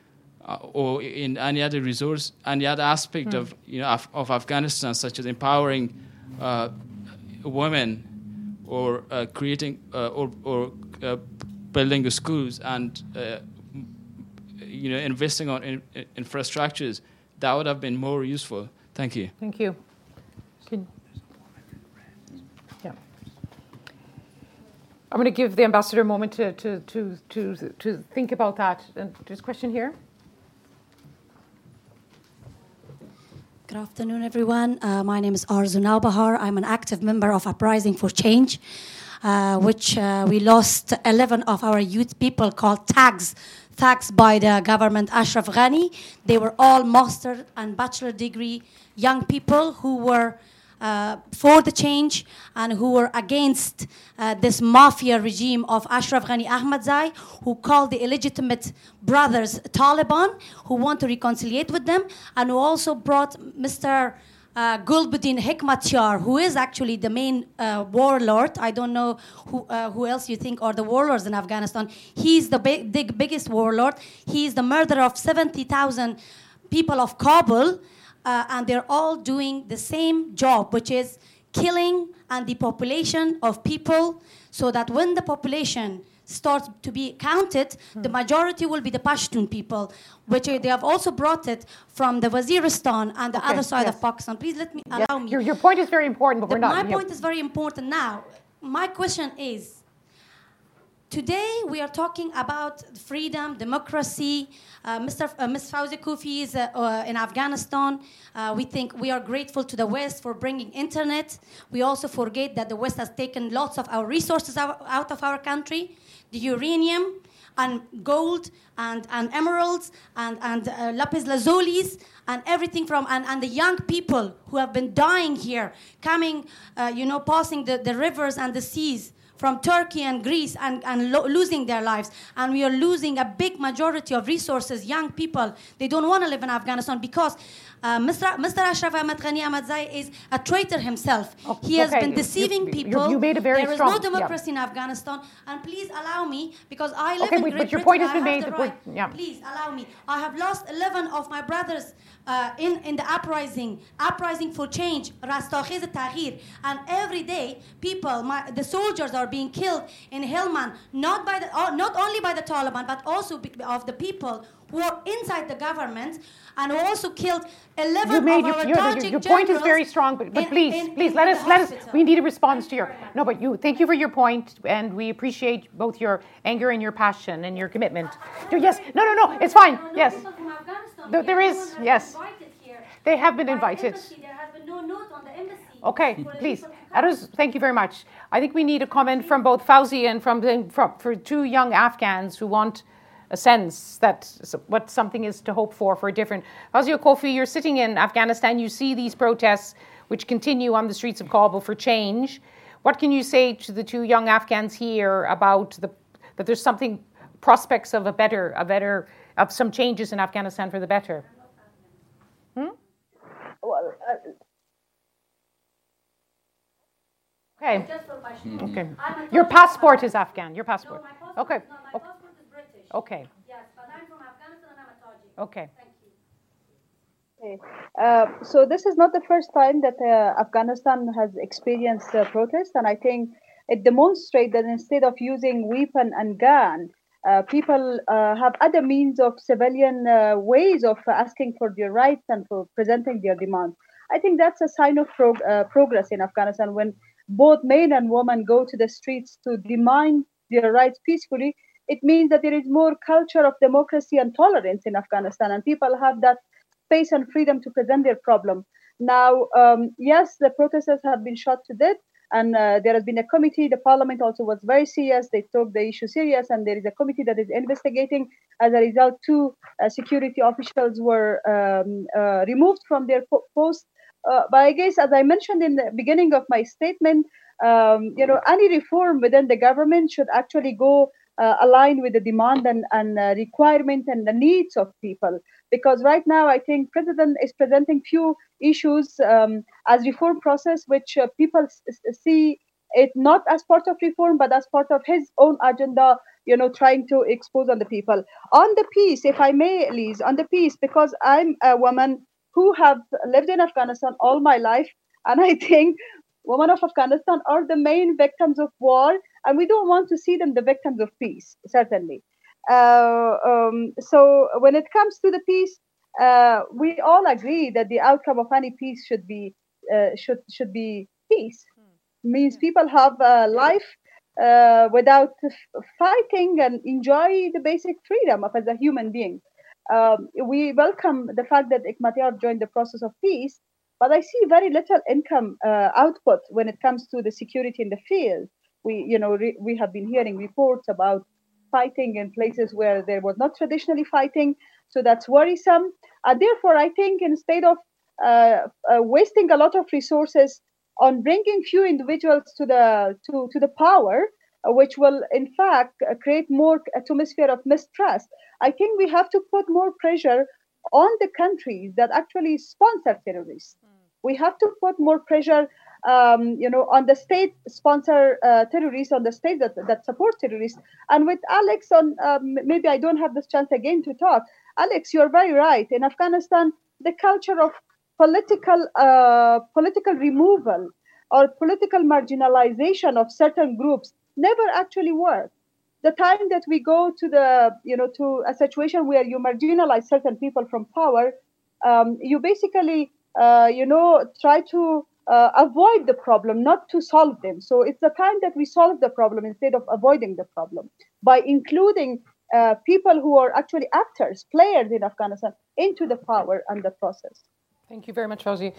or in any other resource, any other aspect mm. of you know of, of, Afghanistan, such as empowering uh, women, or uh, creating uh, or, or uh, building schools and uh, you know investing on in, in infrastructures, that would have been more useful. Thank you. Thank you. I'm going to give the ambassador a moment to, to, to, to, to think about that. And there's a question here. Good afternoon, everyone. Uh, my name is Arzu Naubahar. I'm an active member of Uprising for Change. uh, which uh, we lost 11 of our youth people called tags tags by the government Ashraf Ghani. They were all master and bachelor degree young people who were uh, for the change and who were against uh, this mafia regime of Ashraf Ghani Ahmadzai, who called the illegitimate brothers Taliban, who want to reconcile with them, and who also brought Mr. Uh, Gulbuddin Hekmatyar, who is actually the main uh, warlord. I don't know who, uh, who else you think are the warlords in Afghanistan. He's the big, big, biggest warlord. He's the murderer of 70,000 people of Kabul uh, and they're all doing the same job, which is killing and depopulation of people, so that when the population starts to be counted, the majority will be the Pashtun people, which they have also brought it from the Waziristan and the okay, other side yes. of Pakistan. Please let me allow me. Your, your point is very important, but the, we're not. My point is very important now. My question is Today we are talking about freedom, democracy. Uh, Mr. Uh, Ms. Fawzi Koofi is uh, uh, in Afghanistan. Uh, we think we are grateful to the West for bringing internet. We also forget that the West has taken lots of our resources out, of our country, the uranium and gold and, and emeralds and, and lapis lazulis and everything from and, and the young people who have been dying here coming you know passing the, the rivers and the seas from Turkey and Greece and, and lo- losing their lives. And we are losing a big majority of resources, young people. They don't want to live in Afghanistan because uh, Mr. Mr. Ashraf Ahmad Ghani Ahmadzai is a traitor himself. Oh, he has been deceiving you, people. You, made a very there strong, is no democracy yeah. in Afghanistan. And please allow me, because I live okay, in wait, Great but your Britain, point has been made. Right. Yeah. Please allow me. I have lost 11 of my brothers in, in the uprising, uprising for change, Rastakhiz Tahir. And every day, people, my, the soldiers are being killed in Helmand, not, by the, uh, not only by the Taliban, but also of the people who are inside the government and who also killed 11 you made, of our your, your, your point is very strong, but, but in, please, in, please in let us let us. We need a response to your no, but you. Thank you for your point, and we appreciate both your anger and your passion and your commitment. Uh, yes, no, no, no, it's fine. Yes, there, there is yes. They have been invited. Okay, please. Adders, thank you very much. I think we need a comment from both Fawzi and from, the, from for two young Afghans who want a sense that what something is to hope for for a different. Koofi, you're sitting in Afghanistan, you see these protests which continue on the streets of Kabul for change. What can you say to the two young Afghans here about the, that there's something prospects of a better, a better, of some changes in Afghanistan for the better? Hmm? Well, uh, Okay. Okay. Your passport is Afghan. Your passport. No, okay. No, okay. Okay. Yes, but I'm from Afghanistan and I'm a Tajik. Okay. Okay. Uh, so this is not the first time that uh, Afghanistan has experienced uh, protests, and I think it demonstrates that instead of using weapon and gun, uh, people uh, have other means of civilian uh, ways of asking for their rights and for presenting their demands. I think that's a sign of prog- progress in Afghanistan when both men and women go to the streets to demand their rights peacefully it means that there is more culture of democracy and tolerance in Afghanistan, and people have that space and freedom to present their problem. Now, um, yes, the protesters have been shot to death, and uh, there has been a committee. The parliament also was very serious. They took the issue serious, and there is a committee that is investigating. As a result, two uh, security officials were um, uh, removed from their po- post. Uh, but I guess, as I mentioned in the beginning of my statement, um, you know, any reform within the government should actually go uh, with the demand and, and uh, requirement and the needs of people because right now i think president is presenting few issues um, as reform process which uh, people s- see it not as part of reform but as part of his own agenda you know trying to expose on the people on the peace if i may Lyse, on the peace because i'm a woman who have lived in afghanistan all my life and i think women of afghanistan are the main victims of war and we don't want to see them the victims of peace, certainly. Uh, um, so when it comes to the peace, uh, we all agree that the outcome of any peace should be uh, should should be peace. Means people have a life uh, without fighting and enjoy the basic freedom of as a human being. Um, we welcome the fact that Hekmatyar joined the process of peace, but I see very little income uh, output when it comes to the security in the field We, you know, re- we have been hearing reports about fighting in places where there was not traditionally fighting. So that's worrisome. And therefore, I think instead of uh, uh, wasting a lot of resources on bringing few individuals to the to, to the power, uh, which will in fact uh, create more atmosphere of mistrust. I think we have to put more pressure on the countries that actually sponsor terrorists. We have to put more pressure, um, you know, on the state sponsor uh, terrorists, on the state that, that support terrorists. And with Alex, on um, maybe I don't have this chance again to talk. Alex, you're very right. In Afghanistan, the culture of political uh, political removal or political marginalization of certain groups never actually worked the time that we go to the you know to a situation where you marginalize certain people from power um, you basically uh, you know try to uh, avoid the problem not to solve them so it's the time that we solve the problem instead of avoiding the problem by including uh, people who are actually actors players in afghanistan into the power and the process thank you very much Fawzia.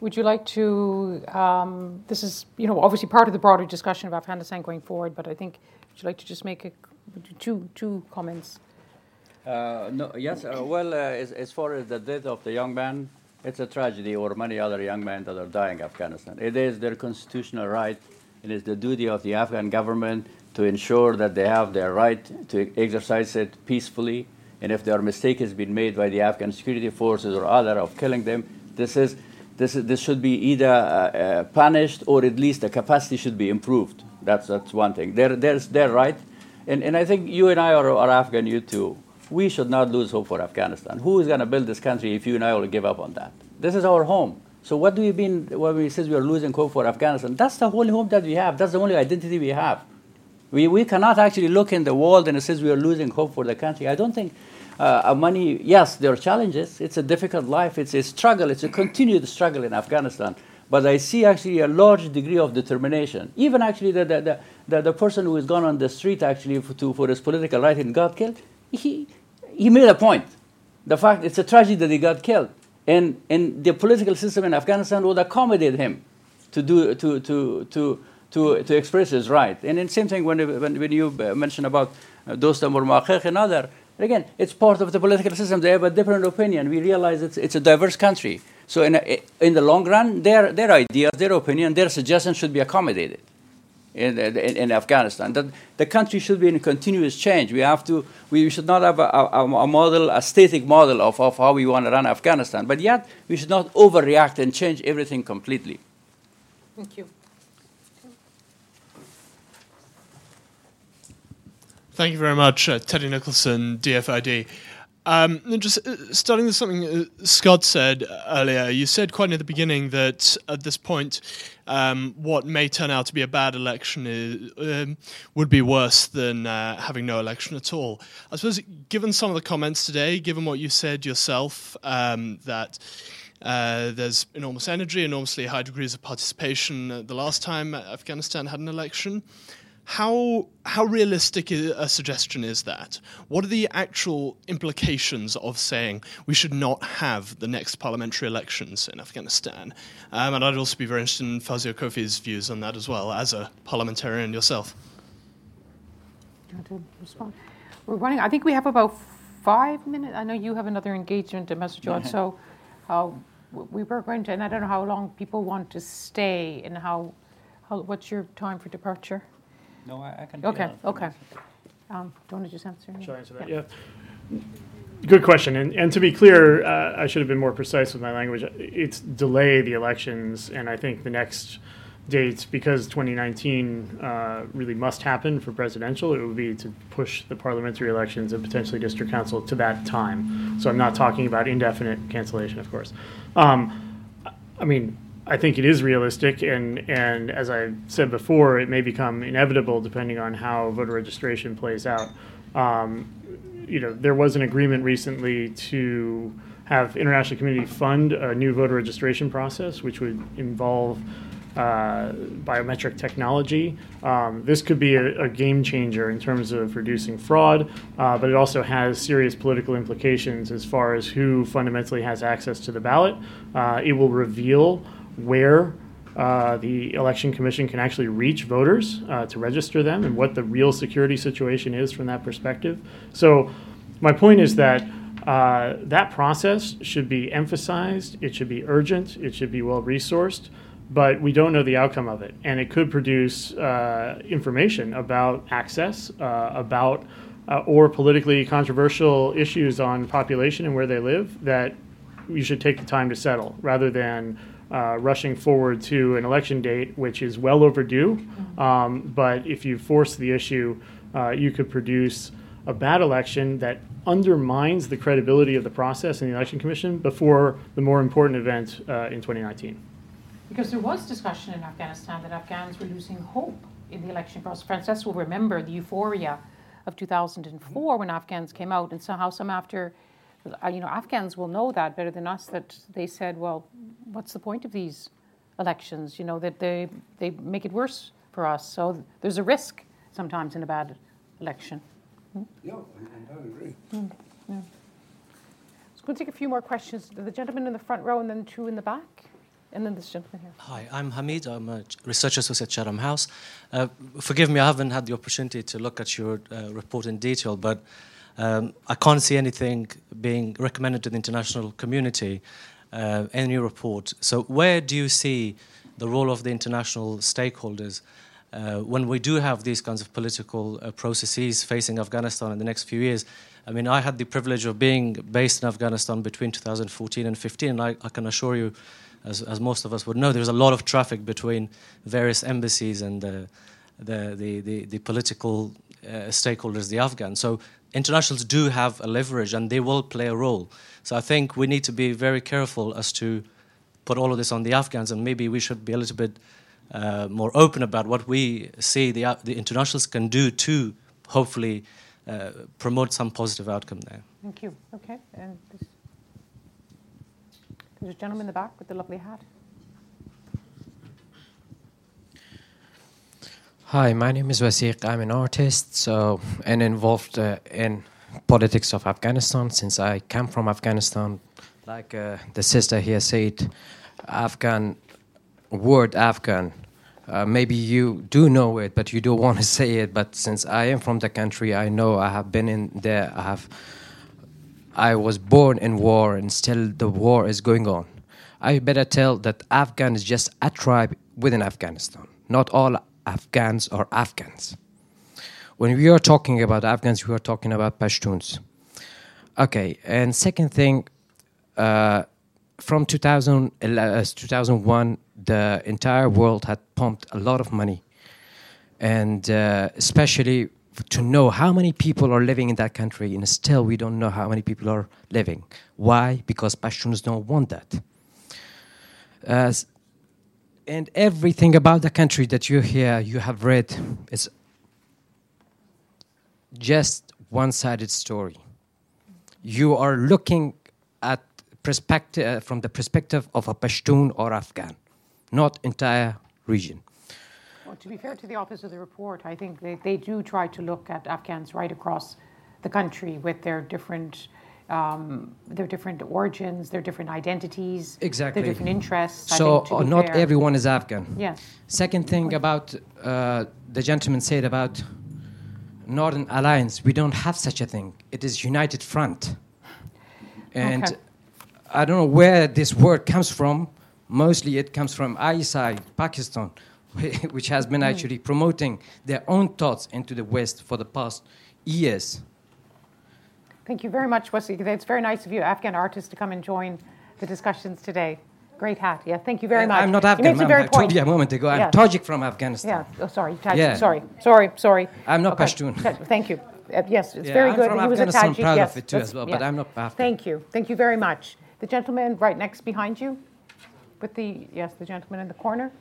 would you like to um, this is you know obviously part of the broader discussion of afghanistan going forward but i think would you like to just make a, two two comments? Uh, no, yes. Uh, well, uh, as, as, far as the death of the young man, it's a tragedy, or many other young men that are dying in Afghanistan. It is their constitutional right. And It is the duty of the Afghan government to ensure that they have their right to exercise it peacefully. And if there are mistake has been made by the Afghan security forces or other of killing them, this is this, is, this should be either uh, uh, punished or at least the capacity should be improved. That's, that's one thing. They're right. And, and I think you and I are, are Afghan, you too. We should not lose hope for Afghanistan. Who is going to build this country if you and I will give up on that? This is our home. So what do we mean when we say we are losing hope for Afghanistan? That's the only hope that we have. That's the only identity we have. We, we cannot actually look in the world and it says we are losing hope for the country. I don't think uh, money, yes, there are challenges. It's a difficult life. It's a struggle. It's a continued struggle in Afghanistan but I see actually a large degree of determination. Even actually the, the, the, the person who has gone on the street actually for, to, for his political right and got killed, he, he made a point. The fact it's a tragedy that he got killed. And, and the political system in Afghanistan would accommodate him to, do, to, to, to, to, to express his right. And the same thing when, when, when you uh, mentioned about uh, Dostum or Mohaqiq and other, again, it's part of the political system. They have a different opinion. We realize it's, it's a diverse country. So in, a, in the long run, their, their ideas, their opinion, their suggestions should be accommodated in, in, in, Afghanistan. That the country should be in continuous change. We have to. We should not have a, a, a, model, a static model of, of how we want to run Afghanistan. But yet, we should not overreact and change everything completely. Thank you. Thank you very much, uh, Teddy Nicholson, DFID. Um, just uh, starting with something uh, Scott said earlier, you said quite near the beginning that at this point, um, what may turn out to be a bad election is, um, would be worse than uh, having no election at all. I suppose, given some of the comments today, given what you said yourself, um, that uh, there's enormous energy, enormously high degrees of participation the last time Afghanistan had an election. How how realistic a suggestion is that? What are the actual implications of saying we should not have the next parliamentary elections in Afghanistan? Um, and I'd also be very interested in Fawzia Koofi's views on that as well, as a parliamentarian yourself. You want to respond? We're running. I think we have about five minutes. I know you have another engagement, to message on. So, uh, we were going to, and I don't know how long people want to stay, and how, how what's your time for departure? No, I, I can. Okay, okay. Um, do you want to just answer? Shall I answer that? Yeah. Good question. And, and to be clear, uh, I should have been more precise with my language. It's delay the elections, and I think the next dates, because 2019 uh, really must happen for presidential, it would be to push the parliamentary elections and potentially district council to that time. So I'm not talking about indefinite cancellation, of course. Um, I mean, I think it is realistic, and and as I said before, it may become inevitable depending on how voter registration plays out. Um, you know, there was an agreement recently to have international community fund a new voter registration process, which would involve uh, biometric technology. Um, this could be a, a, game changer in terms of reducing fraud, uh, but it also has serious political implications as far as who fundamentally has access to the ballot. Uh, it will reveal where uh, the election commission can actually reach voters uh, to register them and what the real security situation is from that perspective. So, my point is that uh, that process should be emphasized, it should be urgent, it should be well resourced, but we don't know the outcome of it. And it could produce uh, information about access, uh, about uh, or politically controversial issues on population and where they live that you should take the time to settle rather than uh, rushing forward to an election date, which is well overdue. Um, but if you force the issue, uh, you could produce a bad election that undermines the credibility of the process in the election commission before the more important event uh, in 2019. Because there was discussion in Afghanistan that Afghans were losing hope in the election process. Francesc will remember the euphoria of 2004 when Afghans came out, and somehow some after, you know, Afghans will know that better than us. That they said, well, what's the point of these elections? You know, that they they make it worse for us. So there's a risk sometimes in a bad election. Hmm? Yeah, I, I agree. Hmm. Yeah. So we'll take a few more questions. The gentleman in the front row, and then two in the back. And then this gentleman here. Hi, I'm Hamid. I'm a research associate at Chatham House. Uh, forgive me, I haven't had the opportunity to look at your uh, report in detail, but um, I can't see anything being recommended to the international community uh, in your report. So, where do you see the role of the international stakeholders uh, when we do have these kinds of political uh, processes facing Afghanistan in the next few years? I mean, I had the privilege of being based in Afghanistan between 2014 and 15, and I, I can assure you as, as most of us would know, there's a lot of traffic between various embassies and the, the, the, the, the political uh, stakeholders, the Afghans. So internationals do have a leverage and they will play a role. So I think we need to be very careful as to put all of this on the Afghans, and maybe we should be a little bit uh, more open about what we see the, the internationals can do to hopefully uh, promote some positive outcome there. Thank you. Okay. And this there's a gentleman in the back with the lovely hat. Hi, my name is Wasiq. I'm an artist, so and involved uh, in politics of Afghanistan since I come from Afghanistan. Like uh, the sister here said, Afghan word Afghan. Uh, maybe you do know it, but you don't want to say it. But since I am from the country, I know I have been in there. I have I was born in war and still the war is going on. I better tell that Afghan is just a tribe within Afghanistan. Not all Afghans are Afghans. When we are talking about Afghans, we are talking about Pashtuns. Okay, and second thing, uh, from 2000, uh, 2001, the entire world had pumped a lot of money, and uh, especially to know how many people are living in that country, and still we don't know how many people are living. Why? Because Pashtuns don't want that. Uh, and everything about the country that you hear, you have read, is just one-sided story. You are looking at perspective uh, from the perspective of a Pashtun or Afghan, not entire region. Well, to be fair to the Office of the Report, I think they, they do try to look at Afghans right across the country with their different um, their different origins, their different identities, exactly. their different interests. So uh, not fair. everyone is Afghan. Yes. Second thing about uh, the gentleman said about Northern Alliance, we don't have such a thing. It is United Front, and okay. I don't know where this word comes from. Mostly, it comes from ISI, Pakistan. which has been hmm. actually promoting their own thoughts into the West for the past years. Thank you very much, Wesley. It's very nice of you, Afghan artists, to come and join the discussions today. Great hat. Yeah, thank you very much. I'm not Afghan. You very I told you a moment ago. I'm yeah. Tajik from Afghanistan. Yeah. Oh, sorry. Tajik. Yeah. Sorry. Sorry. Sorry. I'm not okay. Pashtun. Thank you. Uh, yes, it's yeah, very I'm good. From he was Afghanistan, a Tajik. proud yes, of it too as well, but I'm not Afghan. Thank you. Thank you very much. The gentleman right next behind you, with the yes, the gentleman in the corner.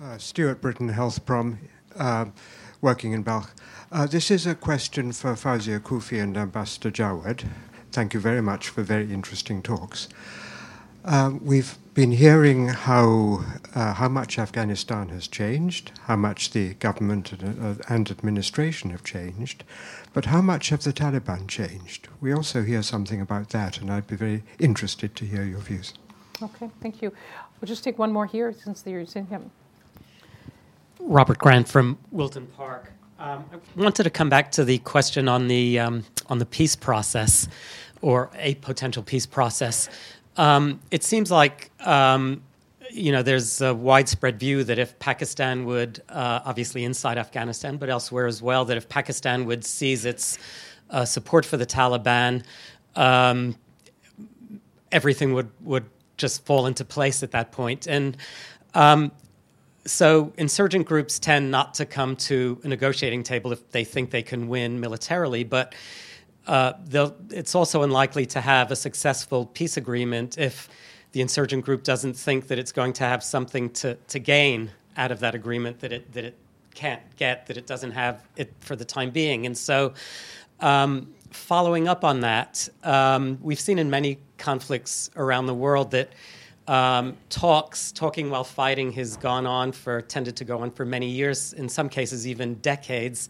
Uh, Stuart Britton, Health Prom, uh, working in Balkh. Uh, this is a question for Fawzia Koofi and Ambassador Jawad. Thank you very much for very interesting talks. Um, we've been hearing how, uh, how much Afghanistan has changed, how much the government and, uh, and administration have changed, but how much have the Taliban changed? We also hear something about that, and I'd be very interested to hear your views. Okay, thank you. We'll just take one more here since you're saying him. Robert Grant from Wilton Park. Um, I wanted to come back to the question on the um, on the peace process, or a potential peace process. Um, it seems like um, you know there's a widespread view that if Pakistan would, uh, obviously inside Afghanistan, but elsewhere as well, that if Pakistan would seize its uh, support for the Taliban, um, everything would would just fall into place at that point. And um, so insurgent groups tend not to come to a negotiating table if they think they can win militarily, but uh, it's also unlikely to have a successful peace agreement if the insurgent group doesn't think that it's going to have something to, to gain out of that agreement that it, that it can't get, that it doesn't have it for the time being. And so, um, following up on that, um, we've seen in many conflicts around the world that um, talks, talking while fighting, has gone on for, tended to go on for many years, in some cases, even decades.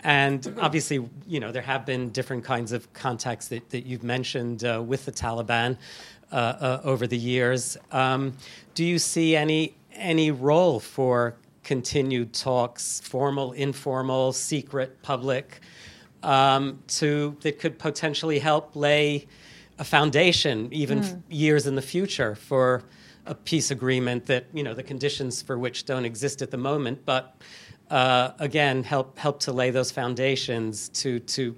And obviously, you know, there have been different kinds of contacts that, that you've mentioned uh, with the Taliban uh, uh, over the years. Um, do you see any, any role for continued talks, formal, informal, secret, public, um, to, that could potentially help lay a foundation, even mm. f- years in the future, for a peace agreement that you know the conditions for which don't exist at the moment, but uh, again help help to lay those foundations to to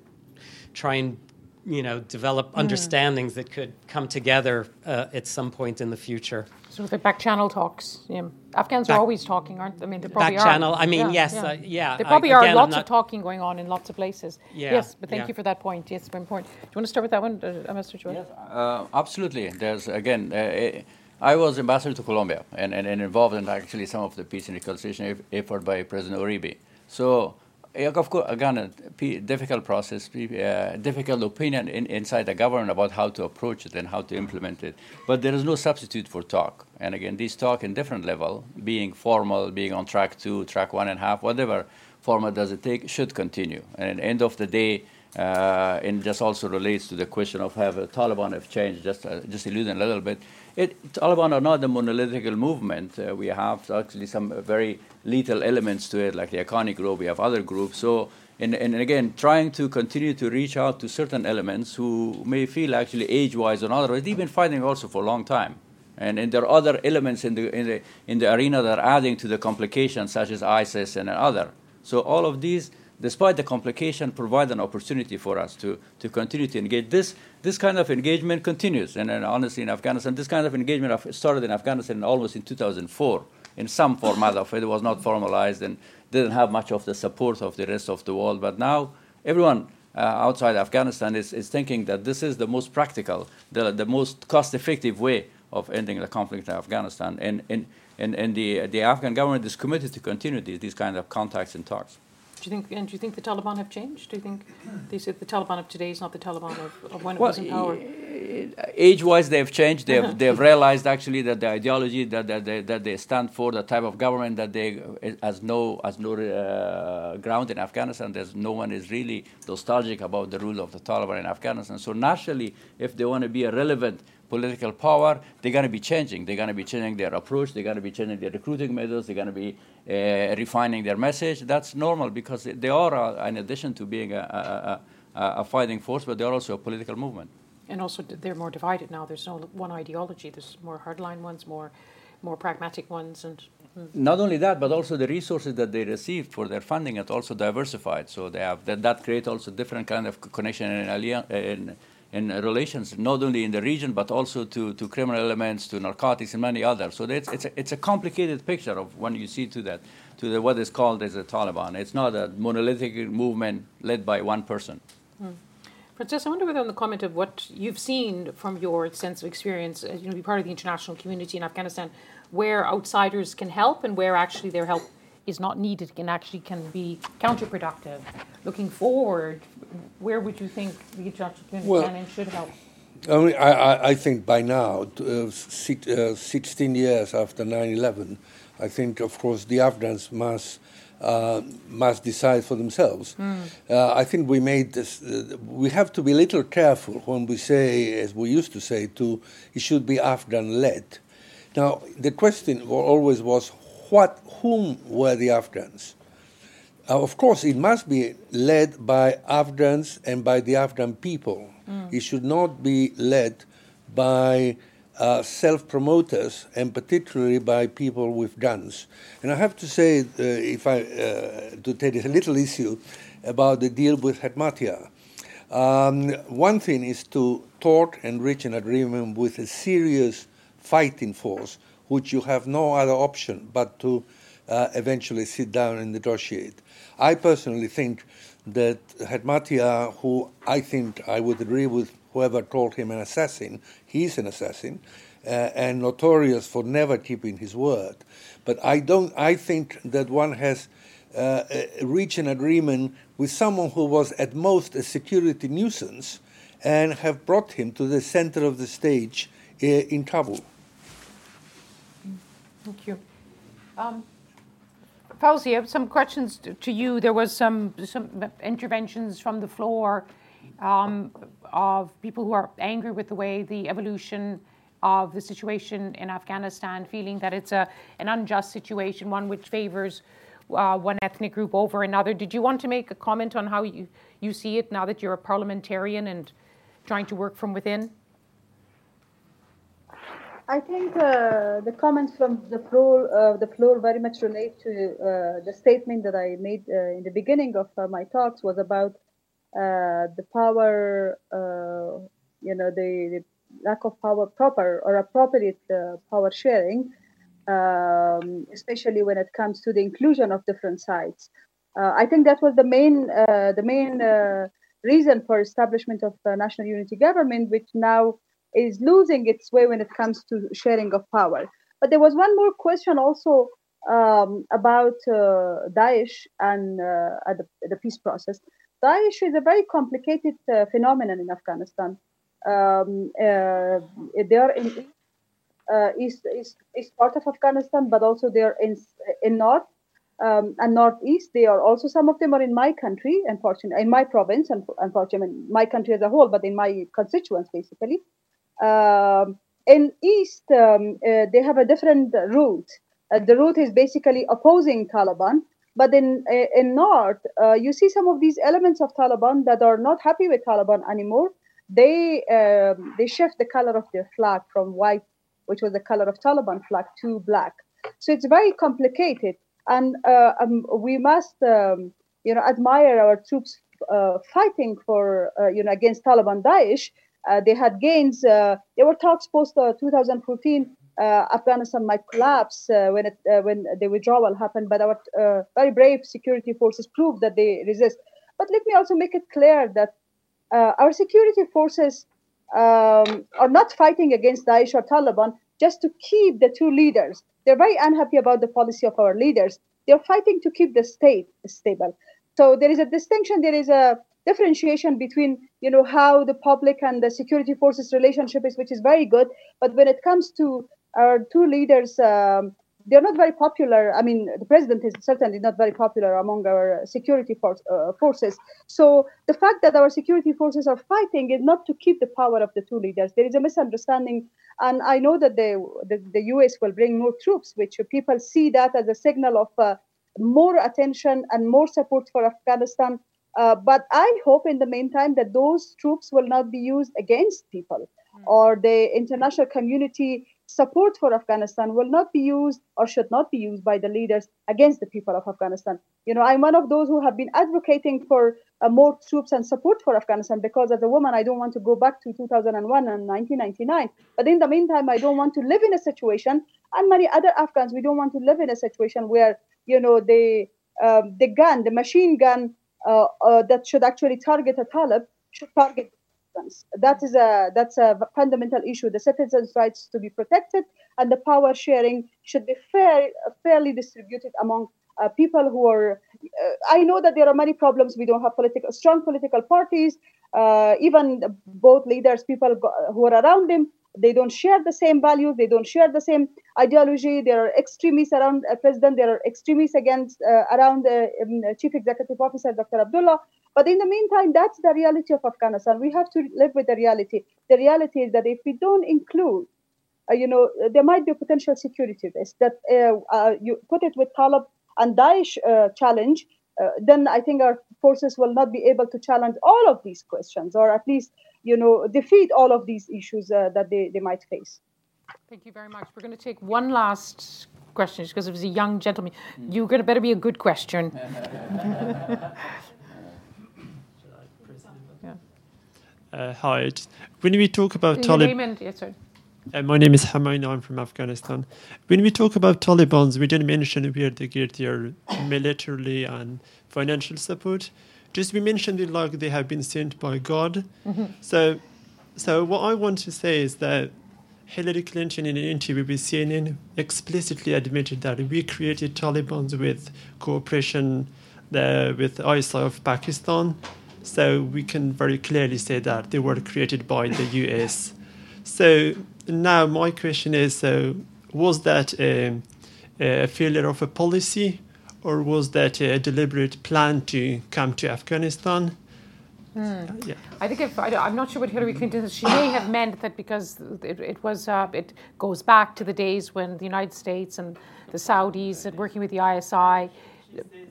try and you know develop mm. understandings that could come together uh, at some point in the future. So the back channel talks. Yeah. Afghans back, are always talking, aren't they? I mean, they probably back are. channel. I mean, yeah, yes, yeah. Uh, yeah. They probably I, again, are lots of talking going on in lots of places. Yeah, yes, but thank yeah. you for that point. Yes, very important. Do you want to start with that one, uh, Mr. Joy? Yes, uh, absolutely. There's again. Uh, I was ambassador to Colombia and, and, and, involved in actually some of the peace and reconciliation effort by President Uribe. So of course, again, a difficult process, uh, difficult opinion in, inside the government about how to approach it and how to implement it. But there is no substitute for talk. And again, this talk in different level, being formal, being on track two, track one and a half, whatever format does it take, should continue. And end of the day, uh, and just also relates to the question of have Taliban have changed, just uh, just alluding a little bit. It, Taliban are not a monolithic movement. Uh, we have actually some very lethal elements to it, like the Haqqani group. We have other groups. So, and, and again, trying to continue to reach out to certain elements who may feel actually age-wise or otherwise, they've been fighting also for a long time. And, and there are other elements in the, in, the, in the arena that are adding to the complications, such as ISIS and other. So all of these despite the complication, provide an opportunity for us to, to continue to engage. This, this kind of engagement continues. And, and honestly, in Afghanistan, this kind of engagement started in Afghanistan almost in 2004 in some format of it. It was not formalized and didn't have much of the support of the rest of the world. But now everyone uh, outside Afghanistan is, is thinking that this is the most practical, the, the most cost effective way of ending the conflict in Afghanistan. And, and, and, and the, the Afghan government is committed to continue these, these kind of contacts and talks. Do you think? And do you think the Taliban have changed? Do you think they said the Taliban of today is not the Taliban of, of when it well, was in power? Age-wise, they've changed. They've they've realized actually that the ideology that, that they that they stand for, the type of government that they has no has no uh, ground in Afghanistan. There's no one is really nostalgic about the rule of the Taliban in Afghanistan. So naturally, if they want to be a relevant political power, they're going to be changing. They're going to be changing their approach. They're going to be changing their recruiting methods. They're going to be uh, refining their message. That's normal because they are, uh, in addition to being a, a, a, a, fighting force, but they're also a political movement. And also, they're more divided now. There's no one ideology. There's more hardline ones, more, more pragmatic ones, and. Mm. Not only that, but also the resources that they received for their funding are also diversified. So they have that, that creates also different kind of connection and in, in relations, not only in the region, but also to, to criminal elements, to narcotics, and many others. So it's, it's, a, it's a complicated picture of when you see to that, to the, what is called as the Taliban. It's not a monolithic movement led by one person. Hmm. Francesc, I wonder whether on the comment of what you've seen from your sense of experience, uh, you know, be part of the international community in Afghanistan, where outsiders can help and where actually their help is not needed and actually can be counterproductive. Looking forward, where would you think the international community well, can and should help? I, mean, I, I think by now, uh, six, uh, 16 years after 9 11, I think, of course, the Afghans must uh, must decide for themselves. Mm. Uh, I think we made this. Uh, we have to be a little careful when we say, as we used to say, to it should be Afghan-led. Now, the question always was, what, whom were the Afghans? Uh, of course, it must be led by Afghans and by the Afghan people. Mm. It should not be led by uh, self promoters and particularly by people with guns. And I have to say, uh, if I uh, to take a little issue about the deal with Hekmatyar. Um, one thing is to talk and reach an agreement with a serious fighting force, which you have no other option but to uh, eventually sit down and negotiate. I personally think that Hekmatyar, who I think I would agree with whoever called him an assassin, he's an assassin, uh, and notorious for never keeping his word. But I don't. I think that one has uh, uh, reached an agreement with someone who was at most a security nuisance, and have brought him to the center of the stage uh, in Kabul. Thank you. Um, Fawzia, some questions to, to you. There was some some interventions from the floor um, of people who are angry with the way the evolution of the situation in Afghanistan, feeling that it's a an unjust situation, one which favors uh, one ethnic group over another. Did you want to make a comment on how you, you see it now that you're a parliamentarian and trying to work from within? I think uh, the comments from the floor, uh, the floor very much relate to uh, the statement that I made uh, in the beginning of uh, my talks was about uh, the power, you know, the, the, lack of power proper or appropriate power sharing, um, especially when it comes to the inclusion of different sides. I think that was the main, the main reason for establishment of national unity government, which now is losing its way when it comes to sharing of power. But there was one more question also um, about uh, Daesh and uh, the, the, peace process. Daesh is a very complicated uh, phenomenon in Afghanistan. Um, uh, they are in uh, east, east, east part of Afghanistan, but also they are in in north um, and northeast. They are also some of them are in my country, unfortunately, in my province, unfortunately, my country as a whole, but in my constituents basically. Um, in East, um, uh, they have a different route. Uh, the route is basically opposing Taliban. But in uh, in North, uh, you see some of these elements of Taliban that are not happy with Taliban anymore. They um, they shift the color of their flag from white, which was the color of Taliban flag, to black. So it's very complicated, and uh, um, we must um, you know admire our troops uh, fighting for you know against Taliban Daesh uh, they had gains. Uh, there were talks post uh, 2014. Afghanistan might collapse when it, when the withdrawal happened, but our very brave security forces proved that they resist. But let me also make it clear that our security forces um, are not fighting against Daesh or Taliban just to keep the two leaders. They're very unhappy about the policy of our leaders. They're fighting to keep the state stable. So there is a distinction. There is a differentiation between you know how the public and the security forces relationship is which is very good. But when it comes to our two leaders um, they're not very popular. I mean the president is certainly not very popular among our security uh, forces. So the fact that our security forces are fighting is not to keep the power of the two leaders. There is a misunderstanding and i know that the, the, the us will bring more troops which people see that as a signal of uh, more attention and more support for afghanistan uh, but I hope in the meantime that those troops will not be used against people mm. or the international community support for Afghanistan will not be used or should not be used by the leaders against the people of Afghanistan. You know, I'm one of those who have been advocating for uh, more troops and support for Afghanistan because as a woman, I don't want to go back to 2001 and 1999. But in the meantime, I don't want to live in a situation, and many other Afghans, we don't want to live in a situation where, you know, the, um, the gun, the machine gun that should actually target a Talib should target citizens. That is a that's a fundamental issue. The citizens' rights to be protected, and the power sharing should be fair, fairly distributed among uh, people who are. Uh, I know that there are many problems. We don't have political strong political parties. Uh, even both leaders, people who are around them, they don't share the same values, they don't share the same ideology. There are extremists around uh, president, there are extremists against uh, around the um, chief executive officer, Dr. Abdullah. But in the meantime, that's the reality of Afghanistan. We have to live with the reality. The reality is that if we don't include uh, you know, there might be a potential security risk that uh, uh, you put it with Talib and Daesh uh, challenge, uh, then I think our forces will not be able to challenge all of these questions, or at least, you know, defeat all of these issues uh, that they, they might face. Thank you very much. We're going to take one last question because it was a young gentleman. You're going to better be a good question. Uh, hi. When we talk about Taliban, yes, sorry. uh, my name is Hamaina. I'm from Afghanistan. When we talk about Taliban, we didn't mention where they get their militarily and financial support. Just we mentioned it like they have been sent by God. Mhm. So, so what I want to say is that Hillary Clinton, in an interview with CNN, explicitly admitted that we created Taliban with cooperation uh, with ISI of Pakistan. So we can very clearly say that they were created by the US. So now my question is: So was that a, a failure of a policy, or was that a deliberate plan to come to Afghanistan? Hmm. Yeah. I think if I, am not sure what Hillary Clinton is. She may have meant that because it, it was uh, it goes back to the days when the United States and the Saudis and working with the ISI.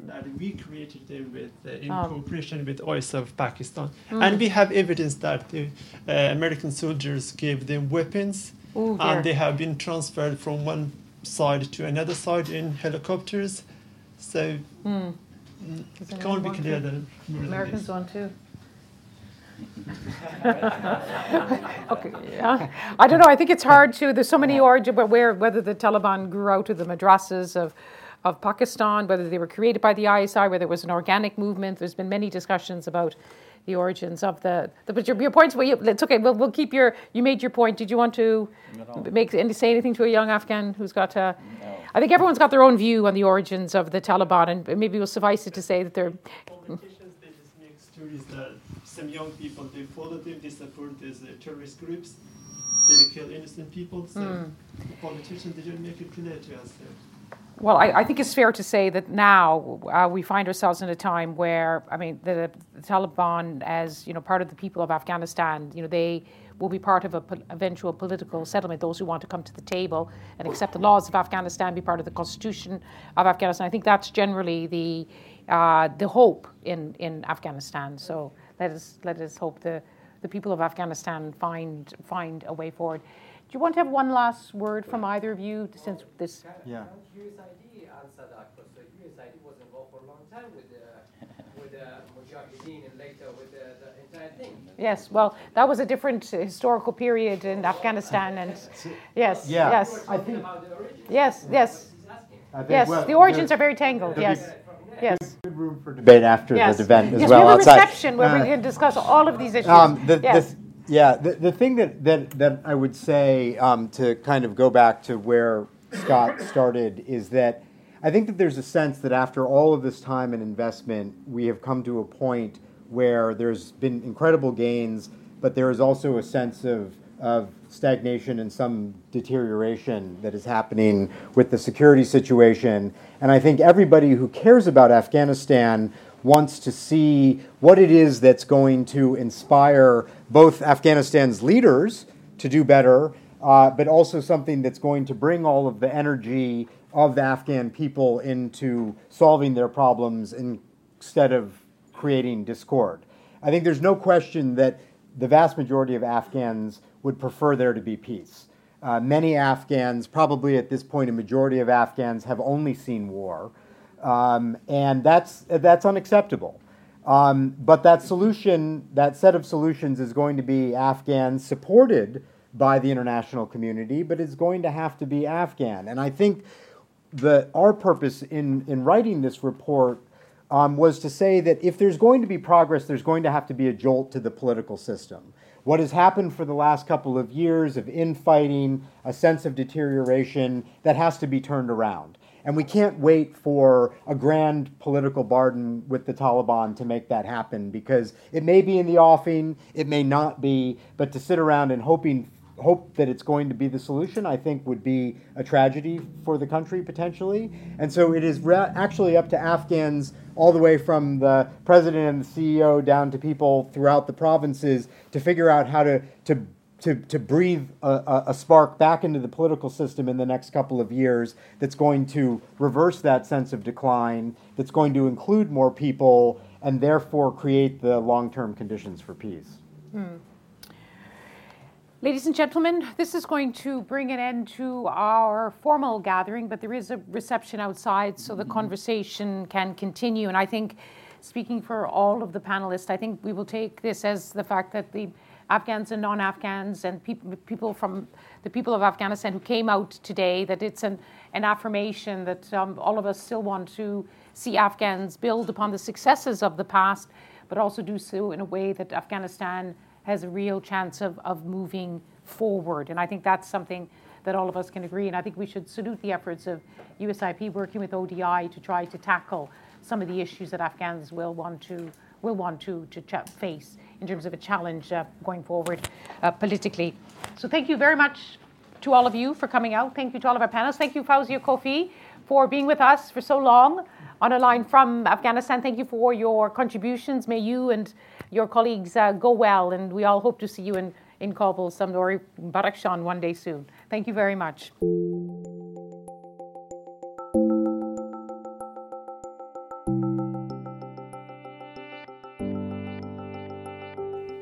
that we created them with uh, in Oh. cooperation with ISI of Pakistan, Mm. and we have evidence that the uh, American soldiers gave them weapons, Ooh, and they have been transferred from one side to another side in helicopters. So mm, it can't be want clear that more than Americans this. want to. okay, yeah. I don't know. I think it's hard to. There's so many origins but where whether the Taliban grew out of the madrasas of of Pakistan, whether they were created by the ISI, whether it was an organic movement. There's been many discussions about the origins of the. the but your, your points. Well, you, it's okay. We'll, we'll keep your. You made your point. Did you want to make any say anything to a young Afghan who's got a? I think everyone's got their own view on the origins of the Taliban, and maybe we'll suffice it to say that they're. Politicians they just make stories that some young people they follow them, they support these uh, terrorist groups, they kill innocent people. So Mm. the politicians they don't make it clear to us. Well, I, I think it's fair to say that now uh, we find ourselves in a time where, I mean, the, the Taliban, as you know, part of the people of Afghanistan, you know, they will be part of a po- eventual political settlement. Those who want to come to the table and accept the laws of Afghanistan, be part of the constitution of Afghanistan. I think that's generally the uh, the hope in, in Afghanistan. So let us let us hope the the people of Afghanistan find find a way forward. Do you want to have one last word from either of you since this? Yeah. USID answered that because USID was involved for a long time with the with the Mujahideen and later with the, the entire thing. Yes, well, that was a different historical period in Afghanistan, and yes, Yeah, yes, I think- yes, yes, I think, yes. well, the origins are very tangled. Yes, yes. Good room for debate after Yes. the event as yes, well we have a outside. reception where Uh, we can discuss all of these issues. Um, the, yes. the, yeah, the, the thing that, that, that I would say um, to kind of go back to where Scott started is that I think that there's a sense that after all of this time and investment, we have come to a point where there's been incredible gains, but there is also a sense of, of stagnation and some deterioration that is happening with the security situation. And I think everybody who cares about Afghanistan wants to see what it is that's going to inspire both Afghanistan's leaders to do better, uh, but also something that's going to bring all of the energy of the Afghan people into solving their problems instead of creating discord. I think there's no question that the vast majority of Afghans would prefer there to be peace. Uh, many Afghans, probably at this point, a majority of Afghans, have only seen war. Um, and that's, that's unacceptable. Um, but that solution, that set of solutions, is going to be Afghan supported by the international community, but it's going to have to be Afghan. And I think that our purpose in, in writing this report um, was to say that if there's going to be progress, there's going to have to be a jolt to the political system. What has happened for the last couple of years of infighting, a sense of deterioration, that has to be turned around. And we can't wait for a grand political bargain with the Taliban to make that happen because it may be in the offing, it may not be, but to sit around and hoping hope that it's going to be the solution, I think would be a tragedy for the country potentially. And so it is re- actually up to Afghans, all the way from the president and the CEO down to people throughout the provinces, to figure out how to, to to, to breathe a, a, spark back into the political system in the next couple of years that's going to reverse that sense of decline, that's going to include more people, and therefore create the long term conditions for peace. Hmm. Ladies and gentlemen, this is going to bring an end to our formal gathering, but there is a reception outside so the conversation can continue. And I think, speaking for all of the panelists, I think we will take this as the fact that the Afghans and non-Afghans and people, people from the people of Afghanistan who came out today, that it's an, an affirmation that um, all of us still want to see Afghans build upon the successes of the past, but also do so in a way that Afghanistan has a real chance of, of moving forward. And I think that's something that all of us can agree. And I think we should salute the efforts of USIP working with ODI to try to tackle some of the issues that Afghans will want to will want to, to ch- face in terms of a challenge uh, going forward uh, politically. So thank you very much to all of you for coming out. Thank you to all of our panelists. Thank you, Fawzia Koofi, for being with us for so long on a line from Afghanistan. Thank you for your contributions. May you and your colleagues uh, go well, and we all hope to see you in, in Kabul some or Badakhshan one day soon. Thank you very much.